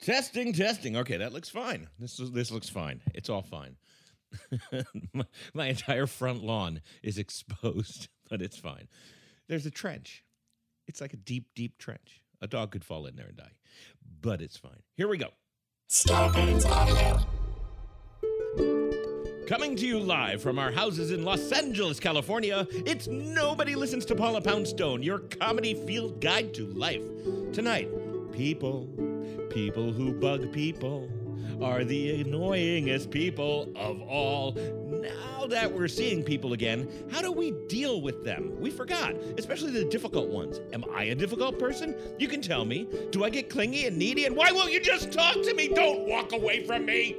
Testing, testing. Okay, that looks fine. This is, this looks fine. It's all fine. my, my entire front lawn is exposed, but it's fine. There's a trench. It's like a deep, deep trench. A dog could fall in there and die, but it's fine. Here we go. Coming to you live from our houses in Los Angeles, California, it's Nobody Listens to Paula Poundstone, your comedy field guide to life. Tonight, people, people who bug people are the annoyingest people of all. Now that we're seeing people again, how do we deal with them? We forgot, especially the difficult ones. Am I a difficult person? You can tell me. Do I get clingy and needy? And why won't you just talk to me? Don't walk away from me.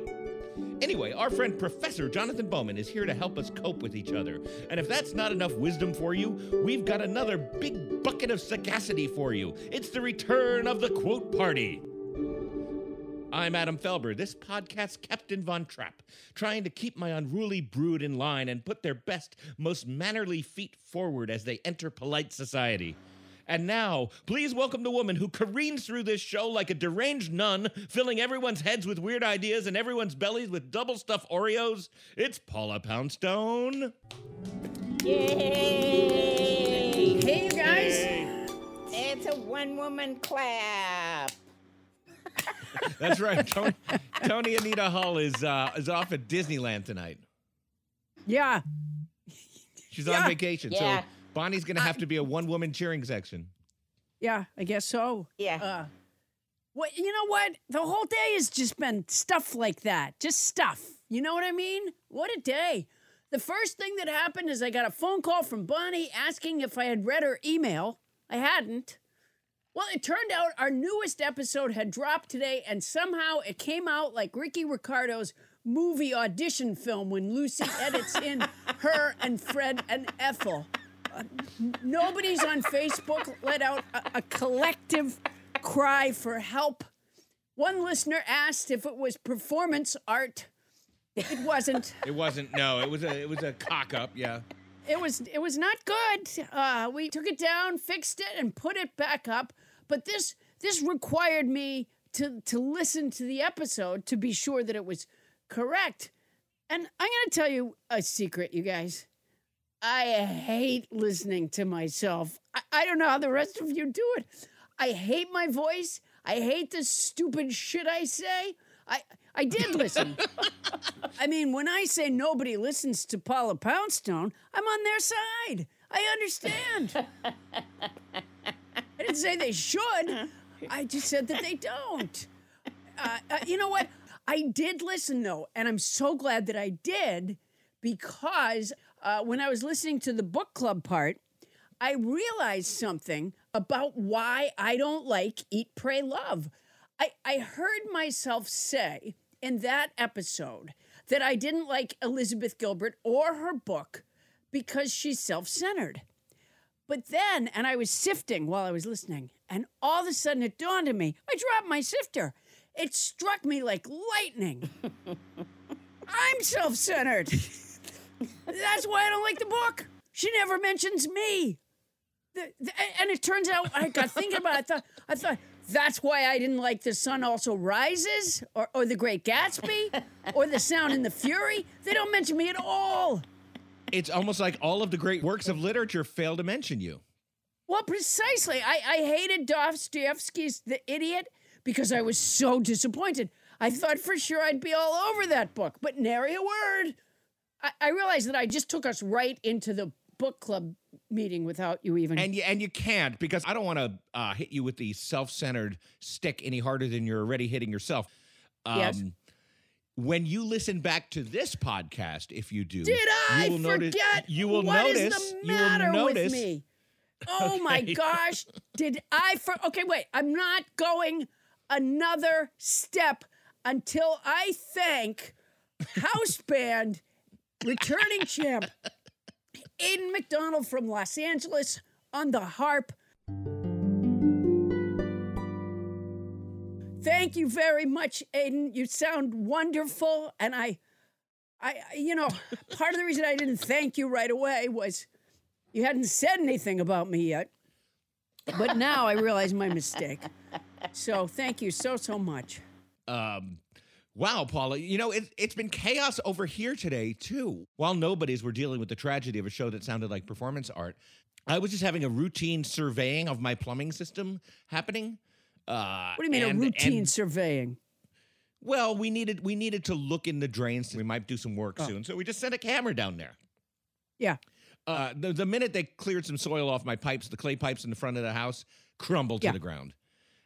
Anyway, our friend Professor Jonathan Bowman is here to help us cope with each other. And if that's not enough wisdom for you, we've got another big bucket of sagacity for you. It's the return of the quote party. I'm Adam Felber, this podcast's Captain Von Trapp, trying to keep my unruly brood in line and put their best, most mannerly feet forward as they enter polite society. And now, please welcome the woman who careens through this show like a deranged nun, filling everyone's heads with weird ideas and everyone's bellies with double stuffed Oreos. It's Paula Poundstone. Yay! Hey, you guys. It's a one woman clap. That's right. Toni, Toni Anita Hull is uh, is off at Disneyland tonight. Yeah. She's Yeah. on vacation, Yeah. so Bonnie's going to have to be a one woman cheering section. Yeah, I guess so. Yeah. Uh, what you know what? The whole day has just been stuff like that. Just stuff. You know what I mean? What a day. The first thing that happened is I got a phone call from Bonnie asking if I had read her email. I hadn't. Well, it turned out our newest episode had dropped today, and somehow it came out like Ricky Ricardo's movie audition film when Lucy edits in her and Fred and Ethel. Nobody's on Facebook let out a, a collective cry for help. One listener asked if it was performance art. It wasn't. It wasn't. No, it was a it was a cock up. Yeah. it was it was not good. Uh, we took it down, fixed it, and put it back up. But this this required me to to listen to the episode to be sure that it was correct. And I'm gonna tell you a secret, you guys. I hate listening to myself. I, I don't know how the rest of you do it. I hate my voice. I hate the stupid shit I say. I I did listen. I mean, when I say nobody listens to Paula Poundstone, I'm on their side. I understand. I didn't say they should. I just said that they don't. Uh, uh, you know what? I did listen though, and I'm so glad that I did because uh, when I was listening to the book club part, I realized something about why I don't like Eat, Pray, Love. I, I heard myself say in that episode that I didn't like Elizabeth Gilbert or her book because she's self centered. But then, and I was sifting while I was listening, and all of a sudden it dawned on me I dropped my sifter. It struck me like lightning. I'm self centered. That's why I don't like the book. She never mentions me. the, the, and it turns out I got thinking about it. I thought, I thought that's why I didn't like The Sun Also Rises or, or The Great Gatsby or The Sound and the Fury. They don't mention me at all. It's almost like all of the great works of literature fail to mention you. Well, precisely. I, I hated Dostoevsky's The Idiot because I was so disappointed. I thought for sure I'd be all over that book, but nary a word. I, I realized that I just took us right into the book club meeting without you even. And you and you can't because I don't want to uh, hit you with the self-centered stick any harder than you're already hitting yourself. Um, Yes. When you listen back to this podcast, if you do, Did I you will forget? notice. You will What is notice. the you matter will notice. with me? Oh my gosh! Did I for? Okay, wait. I'm not going another step until I thank house band returning champ Aedan MacDonnell from Los Angeles on the harp. Thank you very much, Aiden. You sound wonderful, and I, I, you know, part of the reason I didn't thank you right away was you hadn't said anything about me yet. But now I realize my mistake. So thank you so so much. Um, wow, Paula, you know, it, it's been chaos over here today, too. While nobodies were dealing with the tragedy of a show that sounded like performance art, I was just having a routine surveying of my plumbing system happening. Uh, What do you mean and- a routine and- surveying? well, we needed we needed to look in the drains. We might do some work soon, so we just sent a camera down there. Yeah. Uh, the, the minute they cleared some soil off my pipes, the clay pipes in the front of the house crumbled Yeah. to the ground.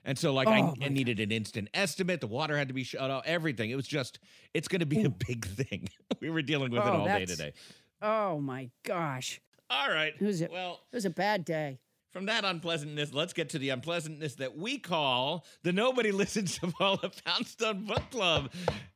And so, like, Oh, I, I needed an instant estimate. The water had to be shut off. Everything. It was just, it's going to be a big thing. we were dealing with it Oh, all day today. Oh my gosh. All right. Who's it? Well, It was a bad day. from that unpleasantness, let's get to the unpleasantness that we call the Nobody Listens to Paula Poundstone Book Club.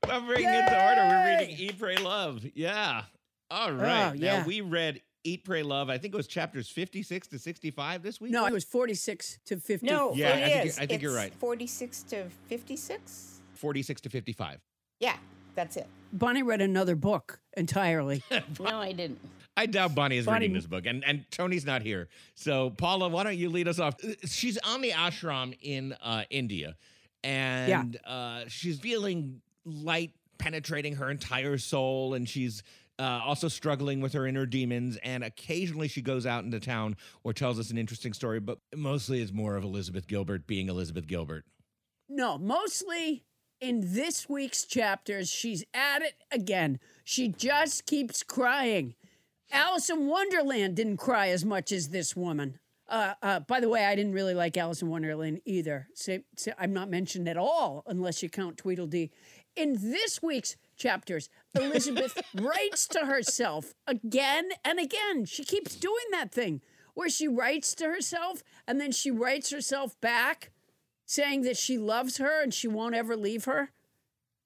I'm bringing it to order. We're reading Yay! Eat, Pray, Love. Yeah. All oh, right. Oh, Now, yeah. we read Eat, Pray, Love. I think it was chapters 56 to 65 this week. No, it was 46 to 50. No, Yeah, it I think is. you're- I think you're It's right. 46 to 56? 46 to 55. Yeah, that's it. Bonnie read another book entirely. No, I didn't. I doubt Bonnie is Bonnie- reading this book, and, and Toni's not here. So, Paula, why don't you lead us off? Uh, She's on the ashram in uh, India, and uh, she's feeling light penetrating her entire soul, and she's uh, also struggling with her inner demons. And occasionally she goes out into town or tells us an interesting story, but mostly it's more of Elizabeth Gilbert being Elizabeth Gilbert. No, mostly in this week's chapters, she's at it again. She just keeps crying. Alice in Wonderland didn't cry as much as this woman. Uh, uh, by the way, I didn't really like Alice in Wonderland either. So, so I'm not mentioned at all unless you count Tweedledee. In this week's chapters, Elizabeth writes to herself again and again. She keeps doing that thing where she writes to herself and then she writes herself back saying that she loves her and she won't ever leave her.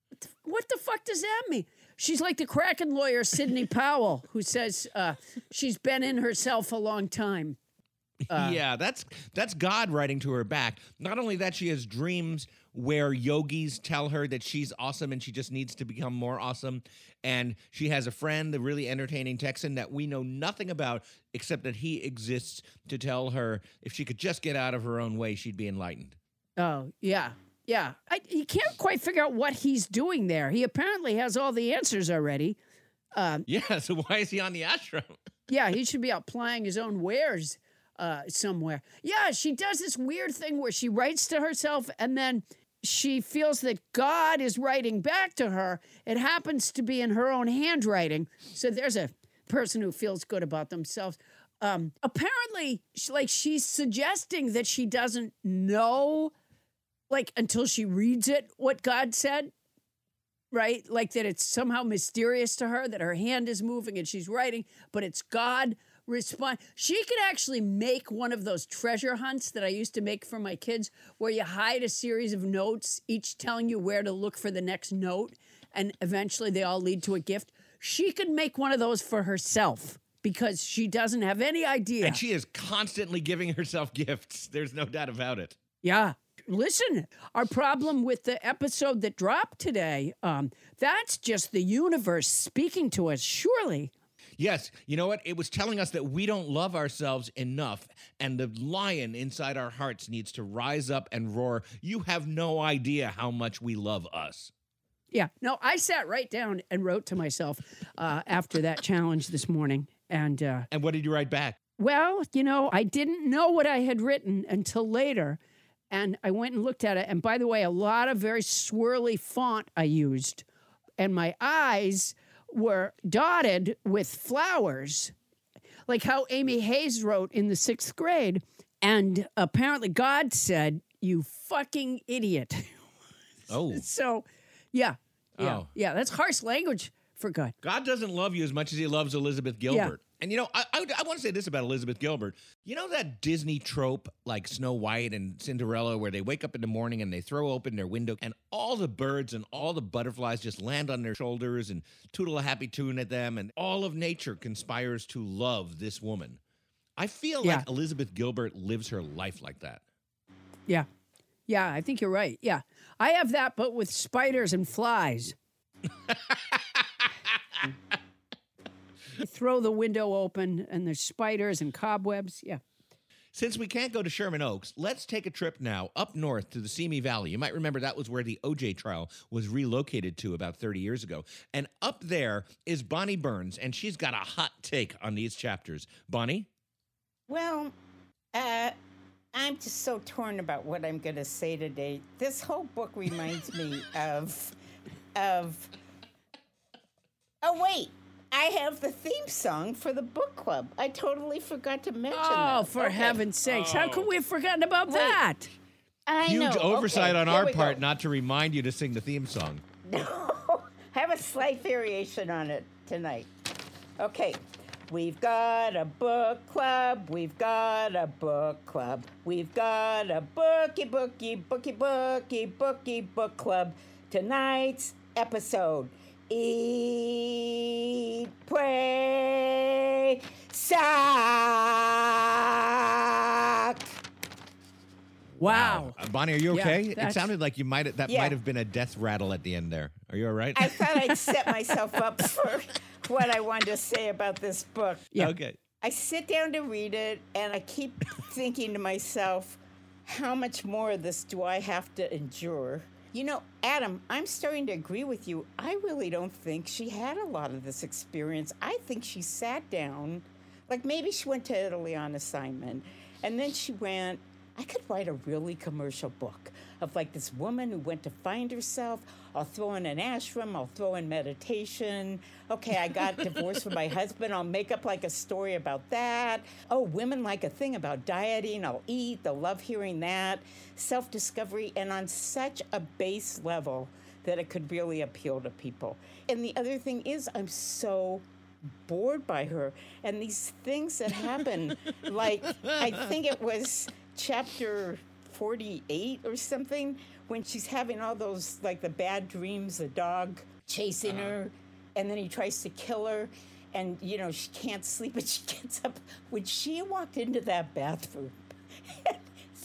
What the, what the fuck does that mean? She's like the Kraken lawyer Sidney Powell, who says uh, she's been in herself a long time. yeah, that's that's God writing to her back. Not only that, she has dreams where yogis tell her that she's awesome and she just needs to become more awesome. And she has a friend, the really entertaining Texan that we know nothing about except that he exists to tell her if she could just get out of her own way, she'd be enlightened. Oh, yeah. Yeah. I, you can't quite figure out what he's doing there. He apparently has all the answers already. Um, Yeah, so why is he on the ashram? Yeah, he should be out plying his own wares uh, somewhere. Yeah, she does this weird thing where she writes to herself and then she feels that God is writing back to her. It happens to be in her own handwriting. So there's a person who feels good about themselves. Um, apparently, sh- like she's suggesting that she doesn't know, like until she reads it, what God said right? Like that it's somehow mysterious to her that her hand is moving and she's writing, but it's God respond. She could actually make one of those treasure hunts that I used to make for my kids where you hide a series of notes, each telling you where to look for the next note, and eventually they all lead to a gift. She could make one of those for herself because she doesn't have any idea. And she is constantly giving herself gifts. There's no doubt about it. Yeah. Listen, our problem with the episode that dropped today, um, that's just the universe speaking to us, surely. Yes, you know what? It was telling us that we don't love ourselves enough, and the lion inside our hearts needs to rise up and roar. You have no idea how much we love us. Yeah. No, I sat right down and wrote to myself uh, after that challenge this morning. And, uh, And what did you write back? well, you know, I didn't know what I had written until later. And I went and looked at it. And by the way, a lot of very swirly font I used. And my eyes were dotted with flowers, like how Amy Hayes wrote in the sixth grade. And apparently, God said, You fucking idiot. Oh, So, yeah, yeah, Oh. yeah. That's harsh language for God. God doesn't love you as much as he loves Elizabeth Gilbert. And you know, I, I, I want to say this about Elizabeth Gilbert. You know that Disney trope like Snow White and Cinderella where they wake up in the morning and they throw open their window and all the birds and all the butterflies just land on their shoulders and tootle a happy tune at them and all of nature conspires to love this woman. I feel Yeah. like Elizabeth Gilbert lives her life like that. Yeah, yeah. I think you're right. Yeah, I have that, but with spiders and flies. you throw the window open, and there's spiders and cobwebs. Yeah. Since we can't go to Sherman Oaks, let's take a trip now up north to the Simi Valley. You might remember that was where the OJ trial was relocated to about 30 years ago. And up there is Bonnie Burns, and she's got a hot take on these chapters. Bonnie? Well, uh, I'm just so torn about what I'm going to say today. This whole book reminds me of, of. Oh wait, I have the theme song for the book club. I totally forgot to mention oh, that. Oh, for Okay. heaven's sakes! How could we have forgotten about Wait. that? I Huge know. oversight Okay, on here our part go. not to remind you to sing the theme song. I have a slight variation on it tonight. Okay. We've got a book club. We've got a book club. We've got a bookie, bookie, bookie, bookie, bookie book club. Tonight's episode Eat, Pray, Suck. Wow. Uh, Bonnie, are you Yeah, okay? it that's- sounded like you might that Yeah. might have been a death rattle at the end there. Are you all right? I thought I'd set myself up for what I wanted to say about this book. Yeah. Okay. I sit down to read it and I keep thinking to myself, how much more of this do I have to endure? You know, Adam, I'm starting to agree with you. I really don't think she had a lot of this experience. I think she sat down, like maybe she went to Italy on assignment, and then she went, I could write a really commercial book of like this woman who went to find herself. I'll throw in an ashram, I'll throw in meditation. Okay, I got divorced from my husband. I'll make up like a story about that. Oh, women like a thing about dieting. I'll eat. They'll love hearing that. Self discovery, and on such a base level that it could really appeal to people. And the other thing is, I'm so bored by her and these things that happen like i think it was chapter 48 or something when she's having all those like the bad dreams the dog chasing uh-huh. her and then he tries to kill her and you know she can't sleep and she gets up. When she walked into that bathroom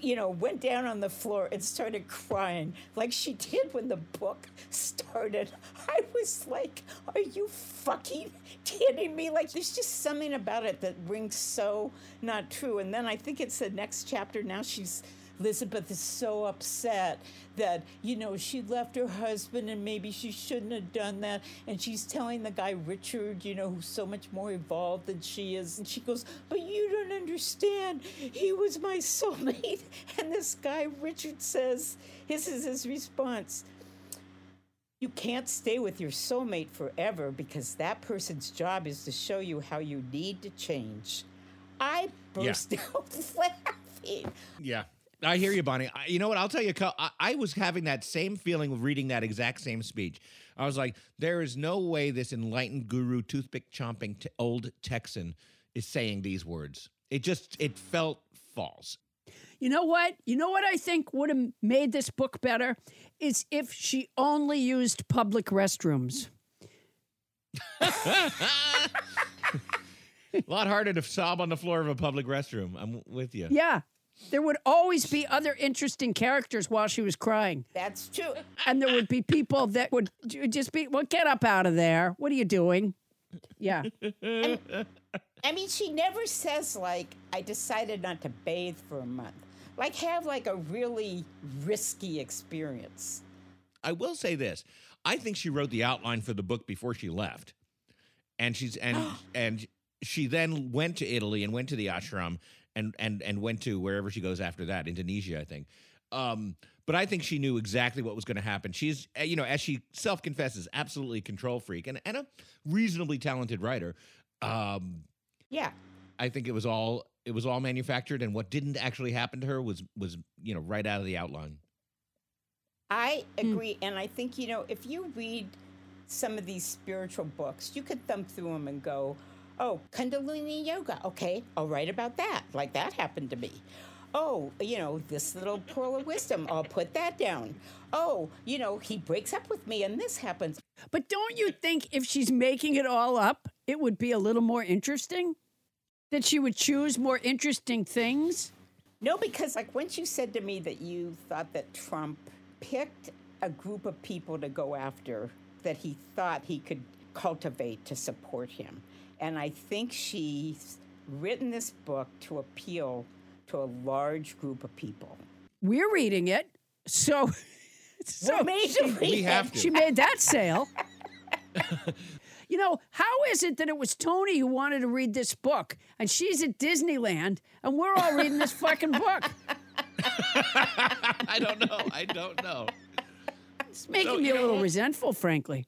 you know, went down on the floor and started crying like she did when the book started. I was like, are you fucking kidding me? Like, there's just something about it that rings so not true. And then I think it's the next chapter. Now she's. Elizabeth is so upset that, you know, she left her husband and maybe she shouldn't have done that. And she's telling the guy, Richard, you know, who's so much more evolved than she is. And she goes, But you don't understand. He was my soulmate. And this guy, Richard, says, This is his response. You can't stay with your soulmate forever because that person's job is to show you how you need to change. I burst out laughing. Yeah. I hear you, Bonnie. I, you know what? I'll tell you, I, I was having that same feeling of reading that exact same speech. I was like, there is no way this enlightened guru, toothpick chomping t- old Texan is saying these words. It just, it felt false. You know what? You know what I think would have made this book better is if she only used public restrooms. A lot harder to sob on the floor of a public restroom. I'm with you. Yeah. There would always be other interesting characters while she was crying. That's true. And there would be people that would just be, well, get up out of there. What are you doing? Yeah. I mean, she never says like, "I decided not to bathe for a month." Like, have like a really risky experience. I will say this. I think she wrote the outline for the book before she left. And she's and and she then went to Italy and went to the ashram and and and went to wherever she goes after that, Indonesia, I think. Um, but I think she knew exactly what was going to happen. She's, uh, you know, as she self confesses, absolutely control freak and, and a reasonably talented writer. Um, Yeah. I think it was all it was all manufactured, and what didn't actually happen to her was was you know right out of the outline. I agree. And I think, you know, if you read some of these spiritual books, you could thumb through them and go, oh, Kundalini Yoga. Okay, I'll write about that. Like that happened to me. Oh, you know, this little pearl of wisdom. I'll put that down. Oh, you know, he breaks up with me and this happens. But don't you think if she's making it all up, it would be a little more interesting? That she would choose more interesting things? No, because like once you said to me that you thought that Trump picked a group of people to go after that he thought he could cultivate to support him. And I think she's written this book to appeal to a large group of people. We're reading it. So, so We're made to read We have to. she made that sale. you know, how is it that it was Toni who wanted to read this book and she's at Disneyland and we're all reading this fucking book? I don't know. I don't know. It's making So, me a little what? resentful, frankly.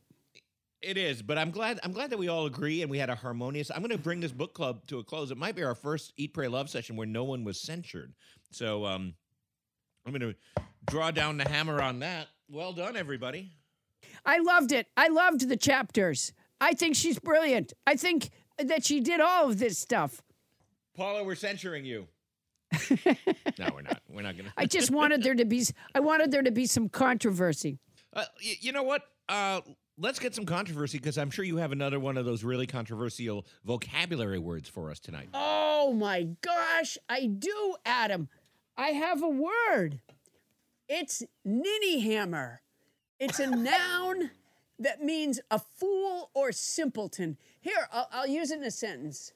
It is, but I'm glad. I'm glad that we all agree and we had a harmonious. I'm going to bring this book club to a close. It might be our first Eat, Pray, Love session where no one was censured. So, um, I'm going to draw down the hammer on that. Well done, everybody. I loved it. I loved the chapters. I think she's brilliant. I think that she did all of this stuff. Paula, we're censuring you. no, we're not. We're not going to. I just wanted there to be I wanted there to be some controversy. Uh, y- you know what? Uh, let's get some controversy because I'm sure you have another one of those really controversial vocabulary words for us tonight. Oh my gosh, I do, Adam. I have a word. It's ninny hammer. It's a noun that means a fool or simpleton. Here, I'll, I'll use it in a sentence.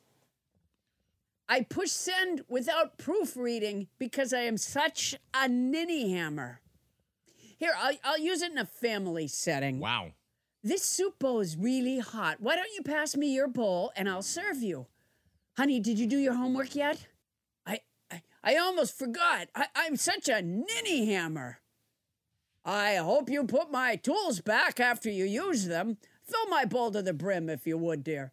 I push send without proofreading because I am such a ninny hammer. Here, I'll, I'll use it in a family setting. Wow. This soup bowl is really hot. Why don't you pass me your bowl and I'll serve you? Honey, did you do your homework yet? I I, I almost forgot. I, I'm such a ninny hammer. I hope you put my tools back after you use them. Fill my bowl to the brim if you would, dear.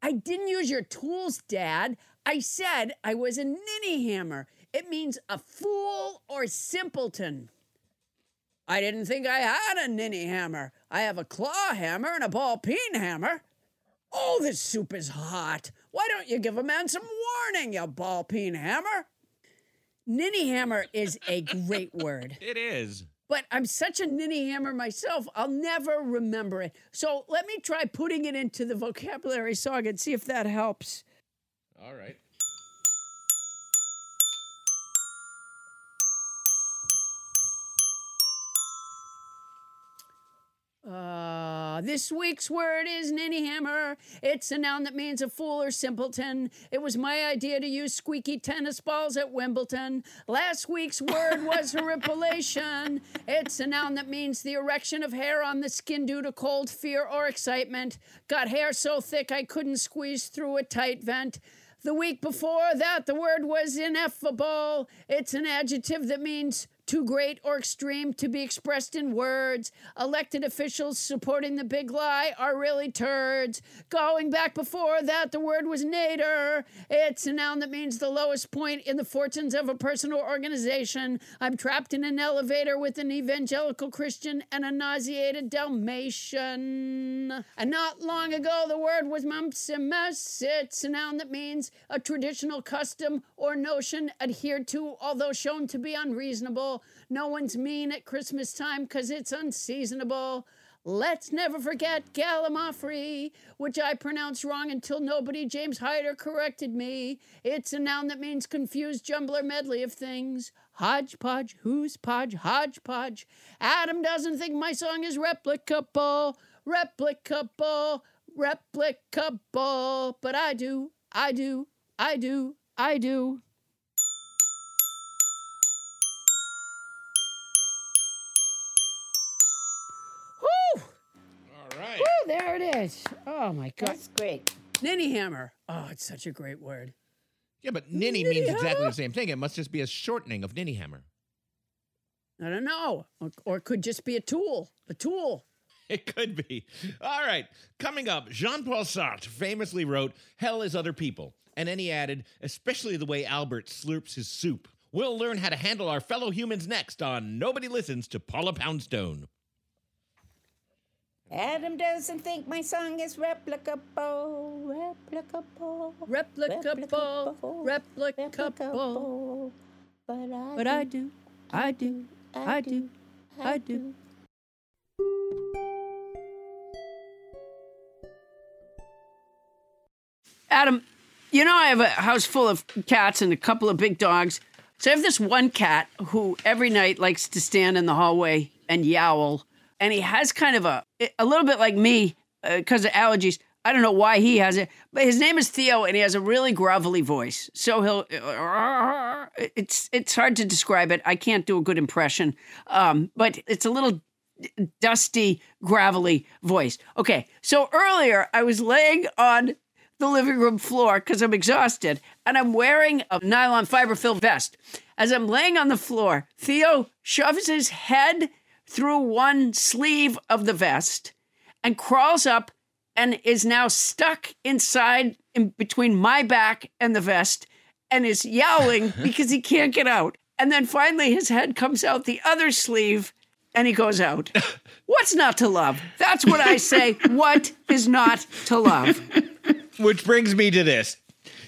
I didn't use your tools, Dad. I said I was a ninny hammer. It means a fool or simpleton. I didn't think I had a ninny hammer. I have a claw hammer and a ball peen hammer. Oh, this soup is hot. Why don't you give a man some warning, you ball peen hammer? Ninny hammer is a great word, It is. but I'm such a ninny hammer myself, I'll never remember it. So let me try putting it into the vocabulary song and see if that helps. All right. Uh, this week's word is ninny hammer. It's a noun that means a fool or simpleton. It was my idea to use squeaky tennis balls at Wimbledon. Last week's word was horripilation. It's a noun that means the erection of hair on the skin due to cold, fear, or excitement. Got hair so thick I couldn't squeeze through a tight vent. The week before that, the word was ineffable. It's an adjective that means too great or extreme to be expressed in words. Elected officials supporting the big lie are really turds. Going back before that, the word was nadir. It's a noun that means the lowest point in the fortunes of a person or organization. I'm trapped in an elevator with an evangelical Christian and a nauseated Dalmatian. And not long ago, the word was mumsimus. It's a noun that means a traditional custom or notion adhered to, although shown to be unreasonable. No one's mean at Christmas time because it's unseasonable. Let's never forget Gallimaufry, which I pronounced wrong until nobody, James Hyder, corrected me. It's a noun that means confused jumbler medley of things. Hodgepodge, who's podge, hodgepodge. Adam doesn't think my song is replicable. Replicable. replicable, but I do, I do, I do, I do. Right. Woo, there it is. Oh my God. That's great. Ninny hammer. Oh, it's such a great word. Yeah, but ninny means exactly the same thing. It must just be a shortening of ninny hammer. I don't know. Or, or it could just be a tool. A tool. It could be. All right. Coming up, Jean Paul Sartre famously wrote, Hell is other people. And then he added, especially the way Albert slurps his soup. We'll learn how to handle our fellow humans next on Nobody Listens to Paula Poundstone. Adam doesn't think my song is replicable. Replicable. Replicable. Replicable. But I, But I do. I do. I do. I do. Adam, you know I have a house full of cats and a couple of big dogs. So I have this one cat who every night likes to stand in the hallway and yowl, and he has kind of a a little bit like me because of allergies. I don't know why he has it, but his name is Theo, and he has a really grovelly voice. So he'll it's it's hard to describe it. I can't do a good impression, um, but it's a little dusty, gravelly voice. Okay, so earlier I was laying on the living room floor because I'm exhausted and I'm wearing a nylon fiber filled vest. As I'm laying on the floor, Theo shoves his head through one sleeve of the vest and crawls up and is now stuck inside in between my back and the vest and is yowling because he can't get out. And then finally his head comes out the other sleeve and he goes out. What's not to love? That's what I say. What is not to love? Which brings me to this.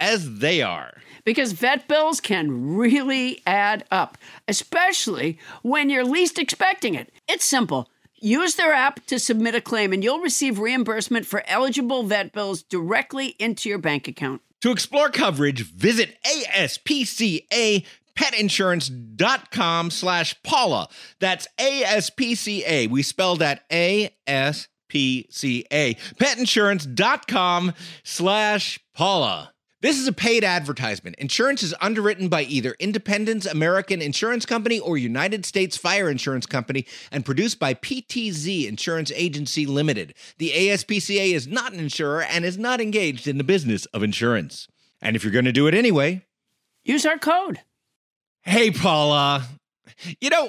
as they are. because vet bills can really add up, especially when you're least expecting it. It's simple. Use their app to submit a claim, and you'll receive reimbursement for eligible vet bills directly into your bank account. To explore coverage, visit ASPCA petinsurance.com slash Paula. That's ASPCA. We spell that A-S-P-C-A. Petinsurance.com slash Paula. This is a paid advertisement. Insurance is underwritten by either Independence American Insurance Company or United States Fire Insurance Company and produced by PTZ Insurance Agency Limited. The ASPCA is not an insurer and is not engaged in the business of insurance. And if you're going to do it anyway, Use our code. Hey, Paula. You know,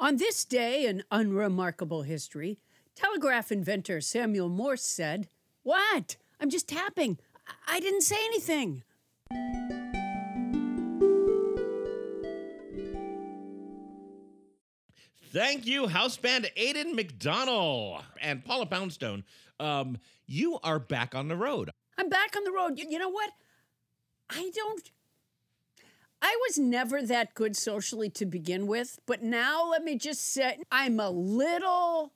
On this day in unremarkable history, telegraph inventor Samuel Morse said, What? I'm just tapping. I- I didn't say anything. thank you, house band Aedan MacDonnell and Paula Poundstone. Um, you are back on the road. I'm back on the road. You, you know what? I don't. I was never that good socially to begin with, but now let me just say I'm a little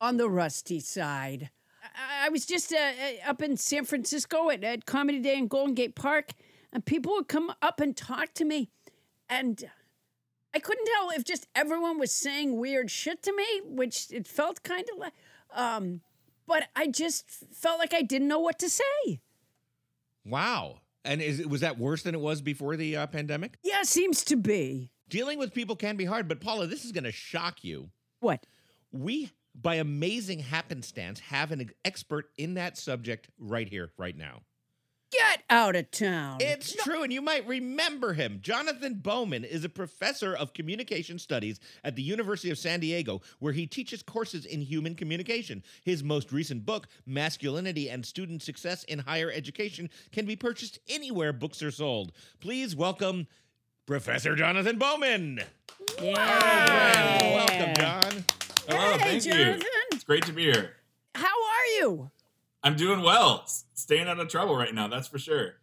on the rusty side. I, I was just uh, uh, up in San Francisco at, at Comedy Day in Golden Gate Park, and people would come up and talk to me, and I couldn't tell if just everyone was saying weird shit to me, which it felt kind of like. Um, but I just felt like I didn't know what to say. Wow. And is was that worse than it was before the uh, pandemic? Yeah, seems to be. Dealing with people can be hard, but Paula, this is going to shock you. What? We, by amazing happenstance, have an expert in that subject right here, right now. Get out of town. It's true, and you might remember him. Jonathan Bowman is a professor of communication studies at the University of San Diego, where he teaches courses in human communication. His most recent book, Masculinity and Student Success in Higher Education, can be purchased anywhere books are sold. Please welcome Professor Jonathan Bowman. yeah. Welcome, John. Hello, Hey, thank Jonathan. you. It's great to be here. How are you? I'm doing well. Staying out of trouble right now, that's for sure.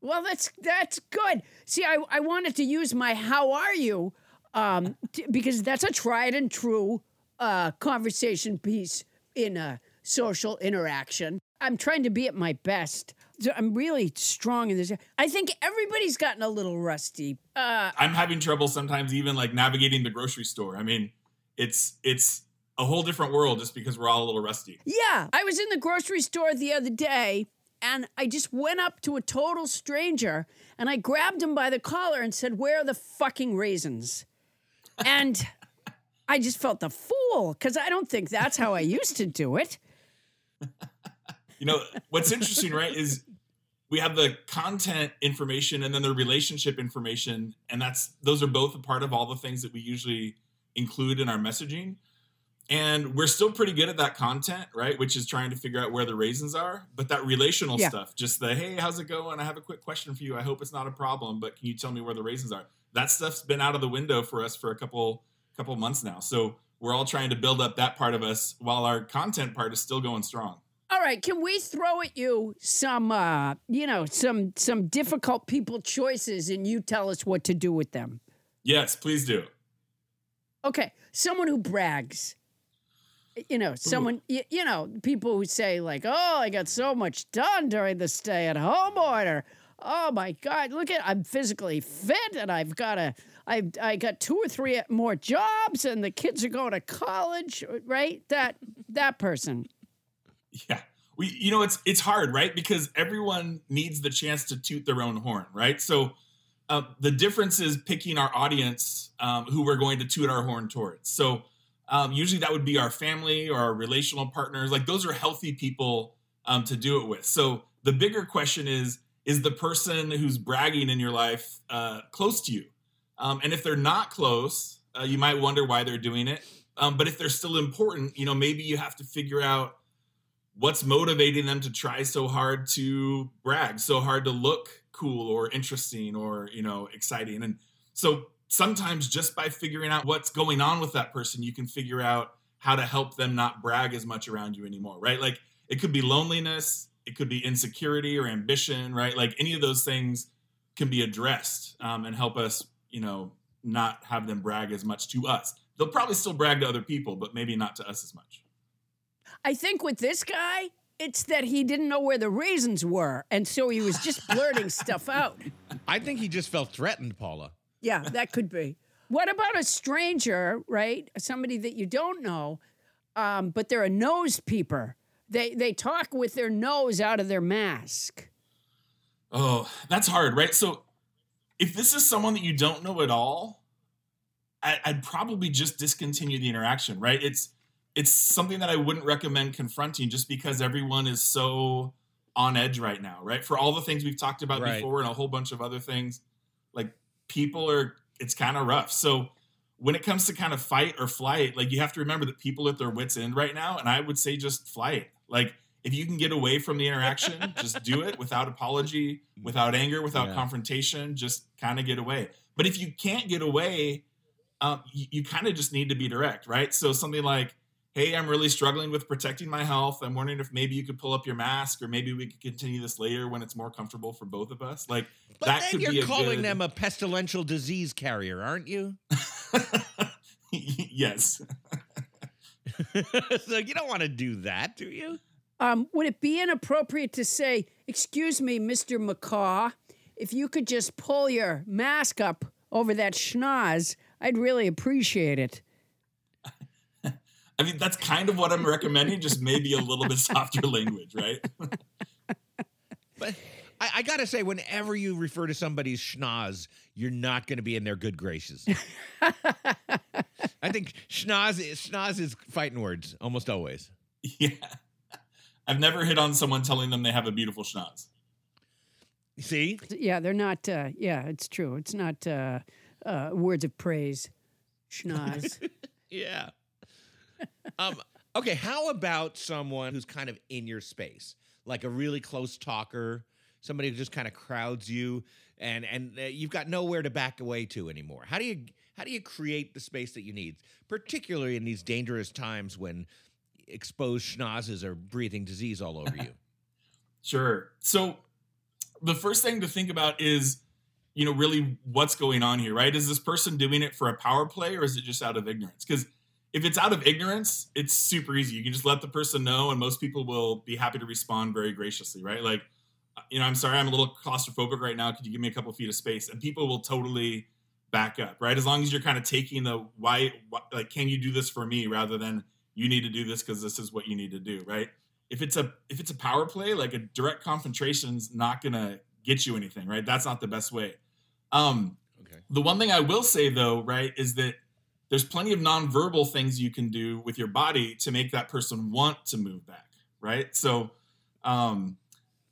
Well, that's that's good. See, I, I wanted to use my "How are you?" um, t- because that's a tried and true uh, conversation piece in a social interaction. I'm trying to be at my best. So I'm really strong in this. I think everybody's gotten a little rusty. Uh, I'm having trouble sometimes even like navigating the grocery store. I mean, it's it's a whole different world just because we're all a little rusty. Yeah, I was in the grocery store the other day and I just went up to a total stranger and I grabbed him by the collar and said, Where are the fucking raisins? And I just felt the fool because I don't think that's how I used to do it. You know, what's interesting, right, is we have the content information and then the relationship information, and that's those are both a part of all the things that we usually include in our messaging. And we're still pretty good at that content, right? Which is trying to figure out where the raisins are. But that relational Yeah. stuff, just the hey, how's it going? I have a quick question for you. I hope it's not a problem, but can you tell me where the raisins are? That stuff's been out of the window for us for a couple couple months now. So we're all trying to build up that part of us while our content part is still going strong. All right, can we throw at you some uh, you know, some some difficult people choices and you tell us what to do with them? Yes, please do. Okay, someone who brags. You know, someone, you, you know, people who say, like, oh, I got so much done during the stay at home order. Oh my God, look at, I'm physically fit and I've got a, I, I got two or three more jobs and the kids are going to college, right? That, that person. Yeah. We you know it's it's hard, right? Because everyone needs the chance to toot their own horn, right? So uh, the difference is picking our audience um, who we're going to toot our horn towards. So um, usually that would be our family or our relational partners. Like those are healthy people um, to do it with. So the bigger question is: Is the person who's bragging in your life uh, close to you? Um, and if they're not close, uh, you might wonder why they're doing it. Um, but if they're still important, you know, maybe you have to figure out what's motivating them to try so hard to brag, so hard to look cool or interesting or you know exciting. And So sometimes just by figuring out what's going on with that person, you can figure out how to help them not brag as much around you anymore, right? Like it could be loneliness, it could be insecurity or ambition, right? Like any of those things can be addressed um, and help us, you know, not have them brag as much to us. They'll probably still brag to other people, but maybe not to us as much. I think with this guy, it's that he didn't know where the raisins were, and so he was just blurting stuff out. I think he just felt threatened, Paula. Yeah, that could be. What about a stranger, right? Somebody that you don't know, um, but they're a nose peeper. They they talk with their nose out of their mask. Oh, that's hard, right? So if this is someone that you don't know at all, I, I'd probably just discontinue the interaction, right? It's it's something that I wouldn't recommend confronting just because everyone is so on edge right now, right? For all the things we've talked about Right. before and a whole bunch of other things, like people are it's kind of rough. So when it comes to kind of fight or flight, like you have to remember that people at their wits end right now, and I would say just flight. Like if you can get away from the interaction, just do it without apology, without anger, without Yeah. confrontation. Just kind of get away. But if you can't get away, um, you, you kind of just need to be direct, right? So something like, "Hey, I'm really struggling with protecting my health. I'm wondering if maybe you could pull up your mask, or maybe we could continue this later when it's more comfortable for both of us." Like But that then could you're be calling good- them a pestilential disease carrier, aren't you? yes. so you don't want to do that, do you? Um, would it be inappropriate to say, "Excuse me, Mister McCaw, if you could just pull your mask up over that schnoz, I'd really appreciate it." I mean, that's kind of what I'm recommending, just maybe a little bit softer language, right? But I, I gotta say, whenever you refer to somebody's schnoz, you're not going to be in their good graces. I think schnoz, is- schnoz is fighting words almost always. yeah. I've never hit on someone telling them they have a beautiful schnoz. See, Yeah, they're not. Uh, yeah, it's true. It's not uh, uh, words of praise. Schnoz. yeah. Um. Okay. How about someone who's kind of in your space, like a really close talker, somebody who just kind of crowds you, and and uh, you've got nowhere to back away to anymore. How do you how do you create the space that you need, particularly in these dangerous times when exposed schnozzes are breathing disease all over you? Sure. So the first thing to think about is, you know, really what's going on here, right? Is this person doing it for a power play or is it just out of ignorance? Because if it's out of ignorance, it's super easy. You can just let the person know, and most people will be happy to respond very graciously, right? Like, uh, you know, I'm sorry, I'm a little claustrophobic right now. Could you give me a couple feet of space? And people will totally back up, right? As long as you're kind of taking the why, why like, can you do this for me rather than you need to do this because this is what you need to do, right? if it's a if it's a power play, like a direct confrontation's not gonna get you anything, right? That's not the best way. Um, Okay. the one thing I will say though, right, is that there's plenty of nonverbal things you can do with your body to make that person want to move back, right? So, um,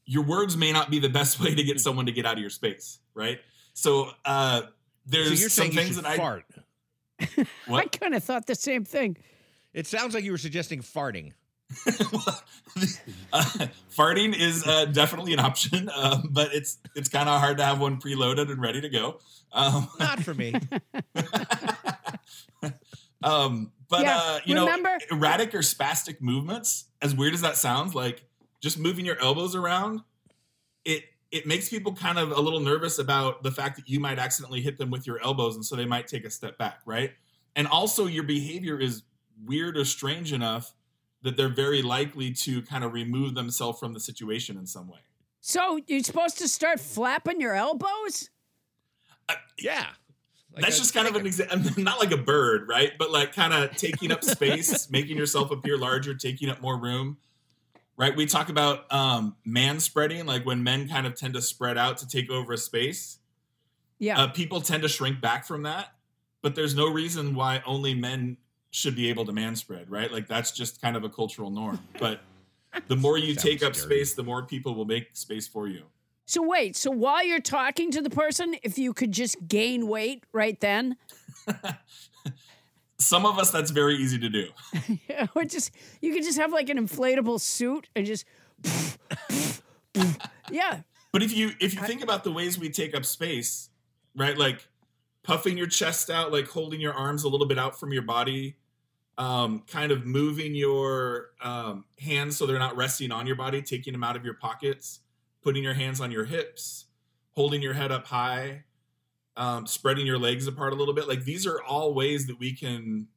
your words may not be the best way to get someone to get out of your space, right? So, uh, there's so you're some saying you things should that I fart. I what kind of thought the same thing. It sounds like you were suggesting farting. uh, farting is uh, definitely an option, um, but it's it's kind of hard to have one preloaded and ready to go. Um, Not for me. um, but Yeah, uh, you remember- know, erratic or spastic movements, as weird as that sounds, like just moving your elbows around, it it makes people kind of a little nervous about the fact that you might accidentally hit them with your elbows, and so they might take a step back, right? And also, your behavior is weird or strange enough that they're very likely to kind of remove themselves from the situation in some way. So you're supposed to start flapping your elbows? Yeah. Like That's just kind of an example, not like a bird, right? But like kind of taking up space, making yourself appear larger, taking up more room, right? We talk about um, man spreading, like when men kind of tend to spread out to take over a space. Yeah. Uh, people tend to shrink back from that, but there's no reason why only men should be able to man spread, right? Like that's just kind of a cultural norm. But the more you take up dirty. space, the more people will make space for you. so wait, so while you're talking to the person, if you could just gain weight right then, Some of us, that's very easy to do. Yeah, or just you could just have like an inflatable suit and just yeah. But if you if you think about the ways we take up space, right? Like puffing your chest out, like holding your arms a little bit out from your body, um, kind of moving your um, hands so they're not resting on your body, taking them out of your pockets, putting your hands on your hips, holding your head up high, um, spreading your legs apart a little bit. Like these are all ways that we can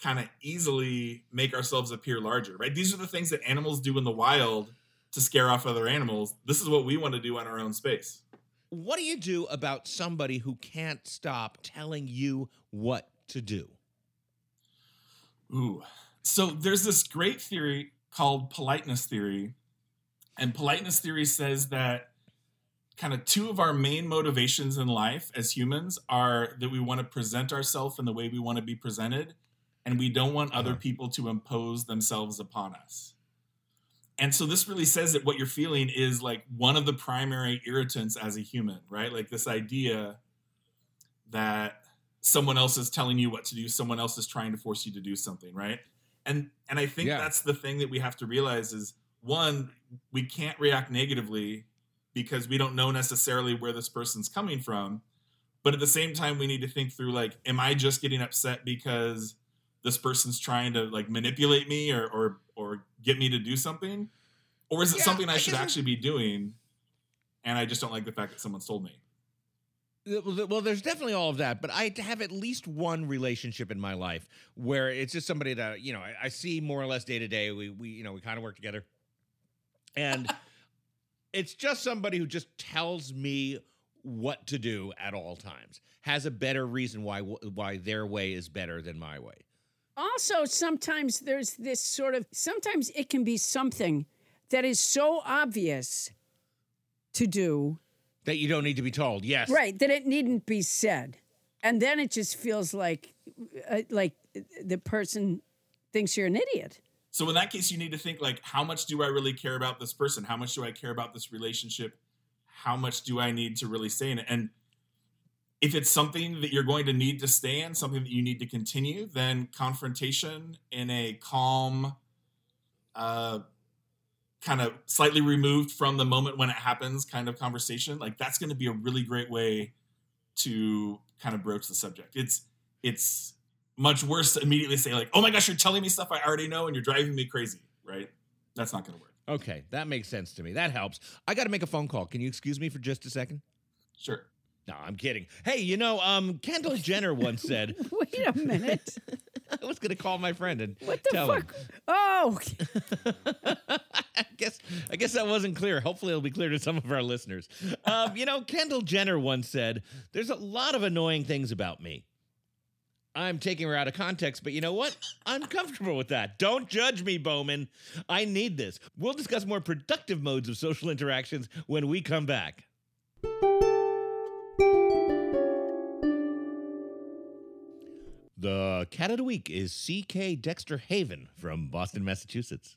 kind of easily make ourselves appear larger, right? These are the things that animals do in the wild to scare off other animals. This is what we want to do on our own space. What do you do about somebody who can't stop telling you what to do? Ooh. So there's this great theory called politeness theory. And politeness theory says that kind of two of our main motivations in life as humans are that we want to present ourselves in the way we want to be presented and we don't want other people to impose themselves upon us. And so this really says that what you're feeling is like one of the primary irritants as a human, right? Like this idea that someone else is telling you what to do, someone else is trying to force you to do something, right? And and I think Yeah. that's the thing that we have to realize is one, we can't react negatively because we don't know necessarily where this person's coming from. But at the same time, we need to think through like, am I just getting upset because this person's trying to like manipulate me or or or get me to do something? Or is it Yeah, something I, I should guess- actually be doing? And I just don't like the fact that someone's told me. Well, well, there's definitely all of that, but I have at least one relationship in my life where it's just somebody that you know I, I see more or less day to day. We we you know we kind of work together, and it's just somebody who just tells me what to do at all times. Has a better reason why why their way is better than my way. Also, sometimes there's this sort of, sometimes it can be something that is so obvious to do, That you don't need to be told. Yes, right, that it needn't be said. And then it just feels like, uh, like the person thinks you're an idiot. So in that case, you need to think like, how much do I really care about this person? How much do I care about this relationship? How much do I need to really stay in it? And if it's something that you're going to need to stay in, something that you need to continue, then confrontation in a calm, uh, kind of slightly removed from the moment when it happens kind of conversation, like that's going to be a really great way to kind of broach the subject. It's it's much worse to immediately say like, "Oh my gosh, you're telling me stuff I already know and you're driving me crazy," right? That's not going to work. Okay, that makes sense to me. That helps. I got to make a phone call. Can you excuse me for just a second? Sure. No, I'm kidding. Hey, you know, um, Kendall Jenner once said, Wait a minute. I was going to call my friend and What the tell fuck? Oh. I guess I guess that wasn't clear. Hopefully, it'll be clear to some of our listeners. Um, you know, Kendall Jenner once said, "There's a lot of annoying things about me." I'm taking her out of context, but you know what? I'm comfortable with that. Don't judge me, Bowman. I need this. We'll discuss more productive modes of social interactions when we come back. The cat of the week is C.K. Dexter Haven from Boston, Massachusetts.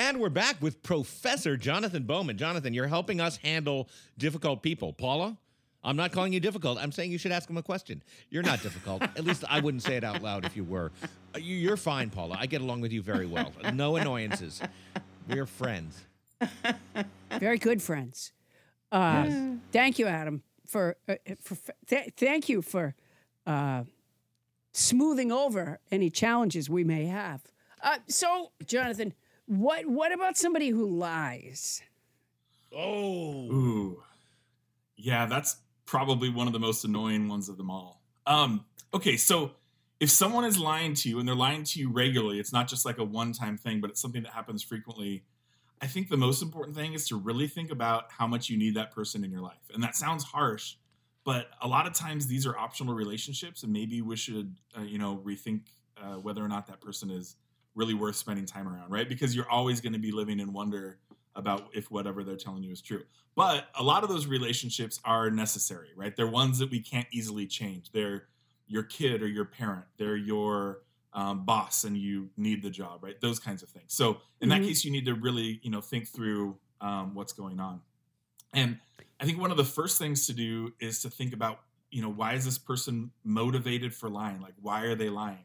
And we're back with Professor Jonathan Bowman. Jonathan, you're helping us handle difficult people. Paula, I'm not calling you difficult. I'm saying you should ask him a question. You're not difficult. At least I wouldn't say it out loud if you were. Uh, you- You're fine, Paula. I get along with you very well. No annoyances. We're friends. very good friends. Uh, Thank you, Adam, for, uh, for th- thank you for uh, smoothing over any challenges we may have. Uh, so, Jonathan, what what about somebody who lies? Oh. Ooh. Yeah, that's probably one of the most annoying ones of them all. Um, okay, so if someone is lying to you and they're lying to you regularly, it's not just like a one-time thing, but it's something that happens frequently. I think the most important thing is to really think about how much you need that person in your life. And that sounds harsh, but a lot of times these are optional relationships, and maybe we should, uh, you know, rethink uh, whether or not that person is really worth spending time around, right? Because you're always going to be living in wonder about if whatever they're telling you is true. But a lot of those relationships are necessary, right? They're ones that we can't easily change. They're your kid or your parent. They're your um, boss, and you need the job, right? Those kinds of things. So in Mhm. that case, you need to really, you know, think through um, what's going on. And I think one of the first things to do is to think about, you know, why is this person motivated for lying? Like, why are they lying?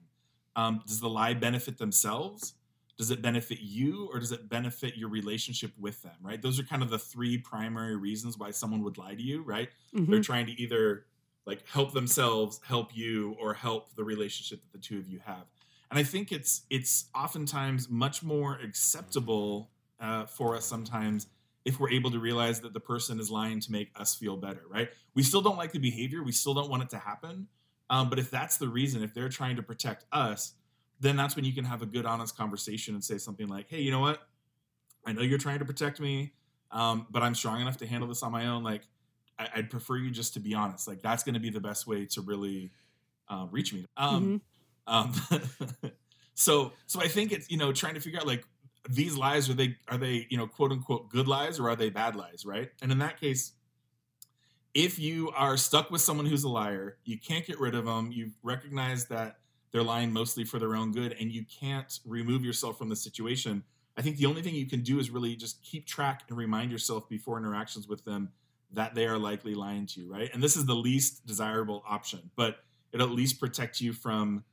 Um, does the lie benefit themselves? Does it benefit you or does it benefit your relationship with them, right? Those are kind of the three primary reasons why someone would lie to you, right? They're Mhm. trying to either like help themselves, help you, or help the relationship that the two of you have. And I think it's it's oftentimes much more acceptable uh, for us sometimes if we're able to realize that the person is lying to make us feel better, right? We still don't like the behavior, we still don't want it to happen. Um, but if that's the reason, if they're trying to protect us, then that's when you can have a good, honest conversation and say something like, "Hey, you know what? I know you're trying to protect me, um, but I'm strong enough to handle this on my own. Like, I, I'd prefer you just to be honest. Like, that's going to be the best way to really uh, reach me. Um, um, so, so I think it's you know trying to figure out like these lies are they are they you know quote unquote good lies or are they bad lies, right? And in that case, if you are stuck with someone who's a liar, you can't get rid of them. You recognize that they're lying mostly for their own good, and you can't remove yourself from the situation. I think the only thing you can do is really just keep track and remind yourself before interactions with them that they are likely lying to you, right? And this is the least desirable option, but it'll at least protect you from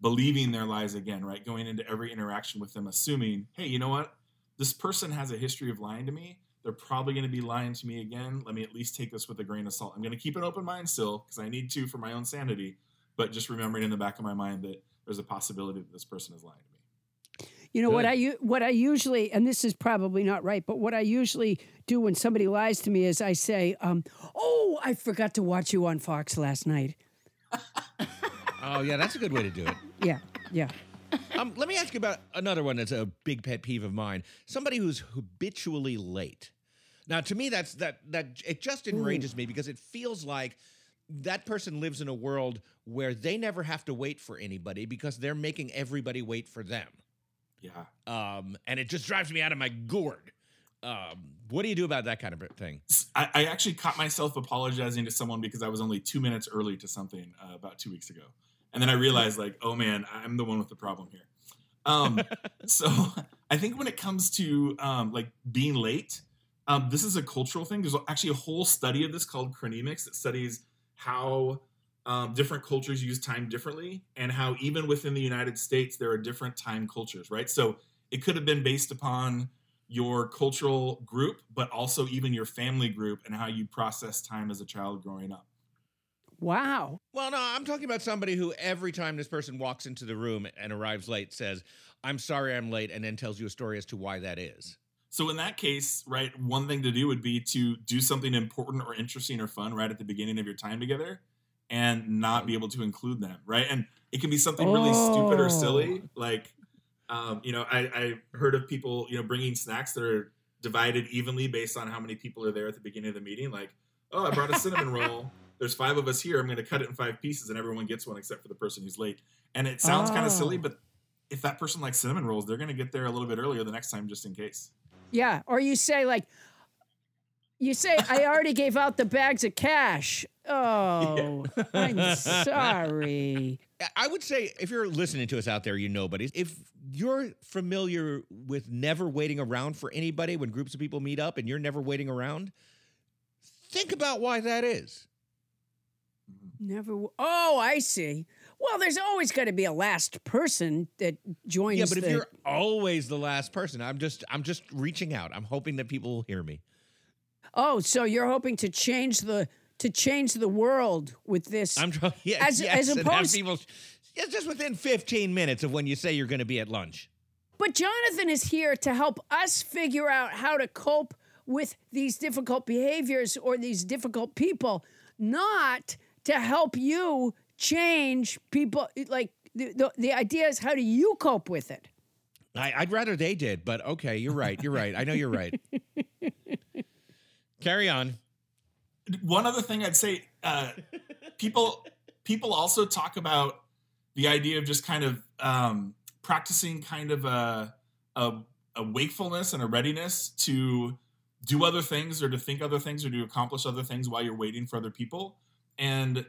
believing their lies again, right? Going into every interaction with them, assuming, hey, you know what? This person has a history of lying to me. They're probably going to be lying to me again. Let me at least take this with a grain of salt. I'm going to keep an open mind still because I need to for my own sanity, but just remembering in the back of my mind that there's a possibility that this person is lying to me. You know what Good. I u- what I usually, and this is probably not right, but what I usually do when somebody lies to me is I say, um, "Oh, I forgot to watch you on Fox last night." Oh yeah, that's a good way to do it. Yeah, yeah. Um, let me ask you about another one that's a big pet peeve of mine. Somebody who's habitually late. Now, to me, that's that that it just enrages me because it feels like that person lives in a world where they never have to wait for anybody because they're making everybody wait for them. Yeah. Um, and it just drives me out of my gourd. Um, what do you do about that kind of thing? I, I actually caught myself apologizing to someone because I was only two minutes early to something uh, about two weeks ago, and then I realized like, oh man, I'm the one with the problem here. Um, so I think when it comes to um, like being late, um, this is a cultural thing. There's actually a whole study of this called chronemics that studies how um, different cultures use time differently, and how even within the United States there are different time cultures. Right, so it could have been based upon your cultural group, but also even your family group and how you process time as a child growing up. Wow. Well, no, I'm talking about somebody who every time this person walks into the room and arrives late says, "I'm sorry I'm late," and then tells you a story as to why that is. So in that case, right, one thing to do would be to do something important or interesting or fun right at the beginning of your time together and not be able to include them, right? And it can be something really stupid or silly, like um, you know, I, I heard of people, you know, bringing snacks that are divided evenly based on how many people are there at the beginning of the meeting. Like, oh, I brought a cinnamon roll. There's five of us here. I'm going to cut it in five pieces, and everyone gets one except for the person who's late. And it sounds kind of silly, Oh. but if that person likes cinnamon rolls, they're going to get there a little bit earlier the next time, just in case. Yeah. Or you say like, you say, "I already gave out the bags of cash." Oh, I'm sorry. I- I would say if you're listening to us out there, you nobodies, if you're familiar with never waiting around for anybody when groups of people meet up and you're never waiting around, think about why that is. Never. w- Oh, I see. Well, there's always got to be a last person that joins. Yeah, but if you're always the last person, I'm just I'm just reaching out. I'm hoping that people will hear me. oh, so you're hoping to change the to change the world with this? I'm trying. Yeah, As- yes, as opposed- people. It's just within 15 minutes of when you say you're going to be at lunch. But Jonathan is here to help us figure out how to cope with these difficult behaviors or these difficult people, not to help you change people. Like the, the, the idea is how do you cope with it? I, I'd rather they did, but okay, you're right. You're right. I know you're right. Carry on. one other thing I'd say, uh, people people also talk about the idea of just kind of um, practicing kind of a, a a wakefulness and a readiness to do other things or to think other things or to accomplish other things while you're waiting for other people. And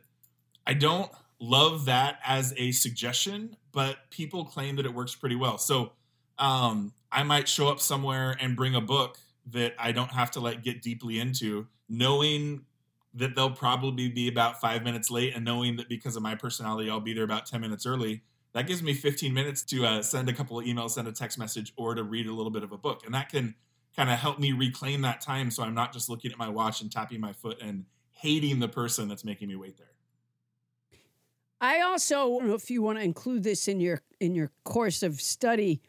I don't love that as a suggestion, but people claim that it works pretty well. So um, I might show up somewhere and bring a book that I don't have to like get deeply into, knowing that they'll probably be about five minutes late and knowing that because of my personality, I'll be there about 10 minutes early that gives me 15 minutes to uh, send a couple of emails, send a text message, or to read a little bit of a book. And that can kind of help me reclaim that time so I'm not just looking at my watch and tapping my foot and hating the person that's making me wait there. I also don't know if you want to include this in your in your course of study,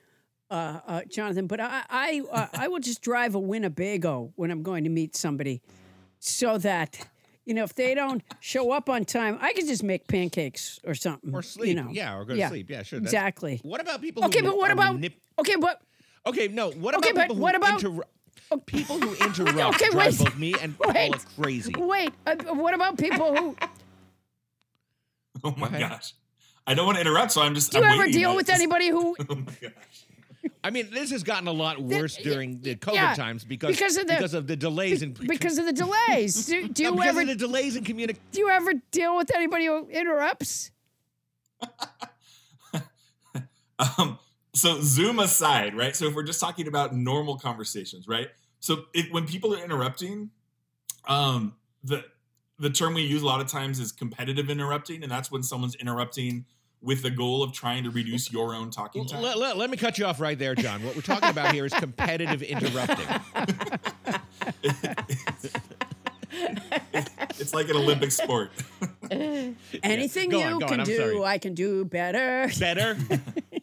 uh, uh, Jonathan, but I I, uh, I will just drive a Winnebago when I'm going to meet somebody, so that you know if they don't show up on time, I can just make pancakes or something Or sleep. You know, Yeah, or go to sleep. Yeah, sure. that's- exactly. What about people Okay, who but what about manip- okay, but Okay, no. What Okay, about but people who what about- interru- people who interrupt Okay, drive wait. both me and Wait. Paula crazy? wait, uh, what about people who Oh my Okay. gosh. I don't want to interrupt, so I'm just. do you I'm ever waiting. deal with just- anybody who Oh my gosh. I mean, this has gotten a lot worse during the COVID yeah, times because because of the- because of the delays in because of the delays? Do, do No, you because ever of the delays in communication. do you ever deal with anybody who interrupts? Um, so Zoom aside, right? So if we're just talking about normal conversations, right? So if, when people are interrupting, um, the the term we use a lot of times is competitive interrupting, and that's when someone's interrupting with the goal of trying to reduce your own talking time. Let, let- let me cut you off right there, John. What we're talking about here is competitive interrupting. It's like an Olympic sport. Anything Go you on, go on, can do, sorry. I can do better. Better.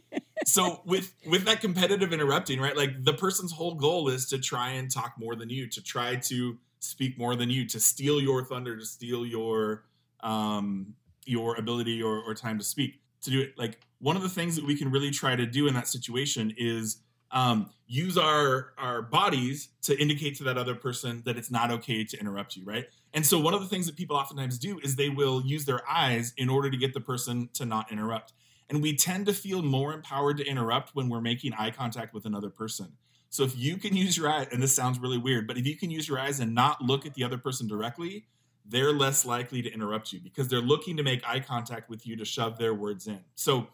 so with with that competitive interrupting right like the person's whole goal is to try and talk more than you to try to speak more than you to steal your thunder to steal your um your ability or, or time to speak to do it. Like one of the things that we can really try to do in that situation is um, use our our bodies to indicate to that other person that it's not okay to interrupt you right? And so one of the things that people oftentimes do is they will use their eyes in order to get the person to not interrupt and we tend to feel more empowered to interrupt when we're making eye contact with another person. So if you can use your eyes, and this sounds really weird, but if you can use your eyes and not look at the other person directly, they're less likely to interrupt you because they're looking to make eye contact with you to shove their words in. So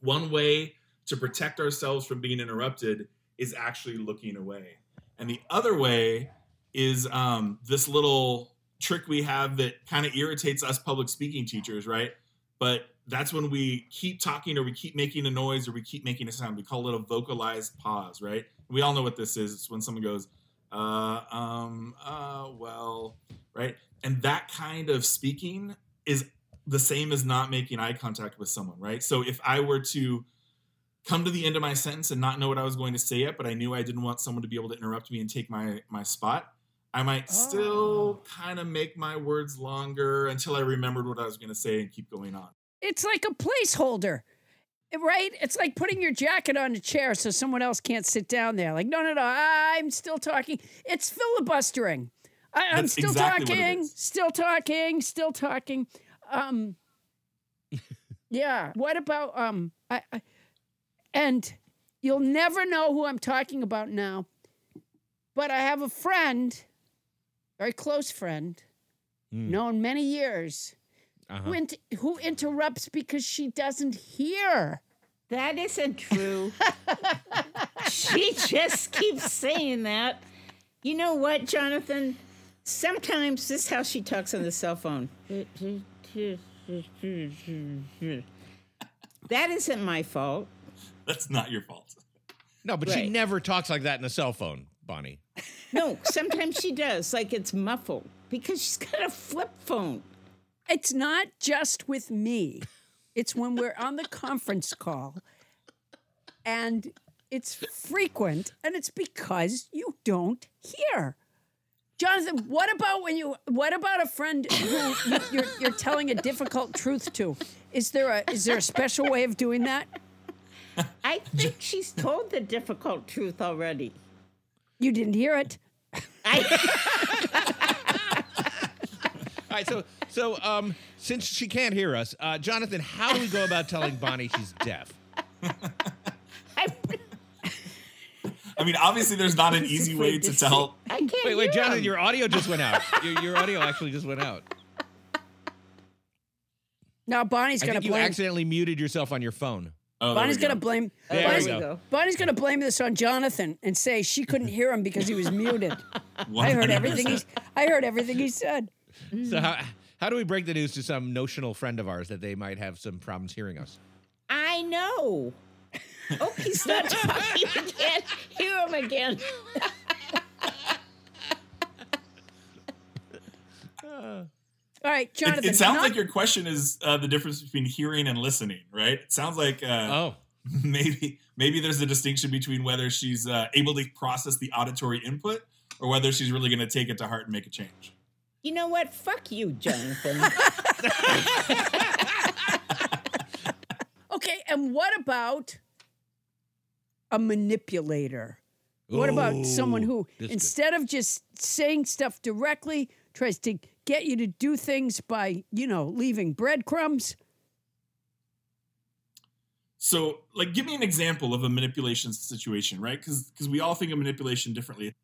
one way to protect ourselves from being interrupted is actually looking away. And the other way is um, this little trick we have that kind of irritates us public speaking teachers, right? But that's when we keep talking or we keep making a noise or we keep making a sound. We call it a vocalized pause, right? We all know what this is. It's when someone goes, uh, um, uh, well, right? And that kind of speaking is the same as not making eye contact with someone, right? So if I were to come to the end of my sentence and not know what I was going to say yet, but I knew I didn't want someone to be able to interrupt me and take my my spot, I might still kind of make my words longer until I remembered what I was going to say and keep going on. It's like a placeholder, right? It's like putting your jacket on a chair so someone else can't sit down there. Like, no, no, no, I'm still talking. It's filibustering. I, I'm That's still exactly talking, still talking, still talking. Um, yeah. What about um? I, I and you'll never know who I'm talking about now. But I have a friend, very close friend, known many years, Uh-huh. who, int- who interrupts because she doesn't hear. That isn't true. she just keeps saying that. You know what, Jonathan? Sometimes this is how she talks on the cell phone. That isn't my fault. That's not your fault. No, but she never talks like that in a cell phone, Bonnie. No, sometimes she does, like it's muffled because she's got a flip phone. It's not just with me. It's when we're on the conference call and it's frequent and it's because you don't hear. Jonathan, what about when you what about a friend who you, you're you're telling a difficult truth to? Is there a is there a special way of doing that? I think she's told the difficult truth already. You didn't hear it. All right, so so um, since she can't hear us, uh, Jonathan, how do we go about telling Bonnie she's deaf? I, I mean, obviously, there's not an easy way to tell. I can't Wait, wait, Jonathan, him. your audio just went out. your, your audio actually just went out. Now Bonnie's gonna think you accidentally muted yourself on your phone. Oh, Bonnie's go. gonna blame. There Bonnie's, we go. Bonnie's gonna blame this on Jonathan and say she couldn't hear him because he was muted. I heard everything he. I heard everything he said. So how how do we break the news to some notional friend of ours that they might have some problems hearing us? I know. Oh, he's not talking. We can't hear him again. All right, It, it sounds not- like your question is uh, the difference between hearing and listening, right? It sounds like uh, Oh, maybe maybe there's a distinction between whether she's uh, able to process the auditory input or whether she's really going to take it to heart and make a change. You know what? Fuck you, Jonathan. Okay, and what about a manipulator? What about someone who, this good. instead of just saying stuff directly, tries to get you to do things by, you know, leaving breadcrumbs? So, like, give me an example of a manipulation situation, right? Because because we all think of manipulation differently.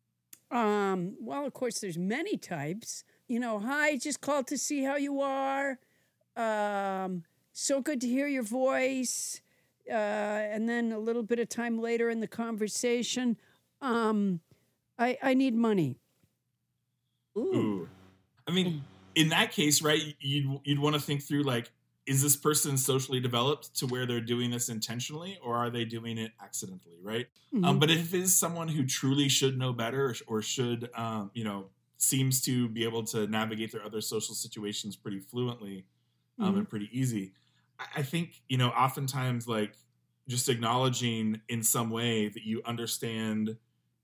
Um, well, of course, there's many types. You know, hi, just called to see how you are. Um, so good to hear your voice. Uh, and then a little bit of time later in the conversation, um, I, I need money. Ooh. I mean, in that case, right? You'd you'd want to think through like, is this person socially developed to where they're doing this intentionally, or are they doing it accidentally, right? Um, but if it is someone who truly should know better, or, or should, um, you know, seems to be able to navigate their other social situations pretty fluently um, and pretty easy, I, I think you know, oftentimes like just acknowledging in some way that you understand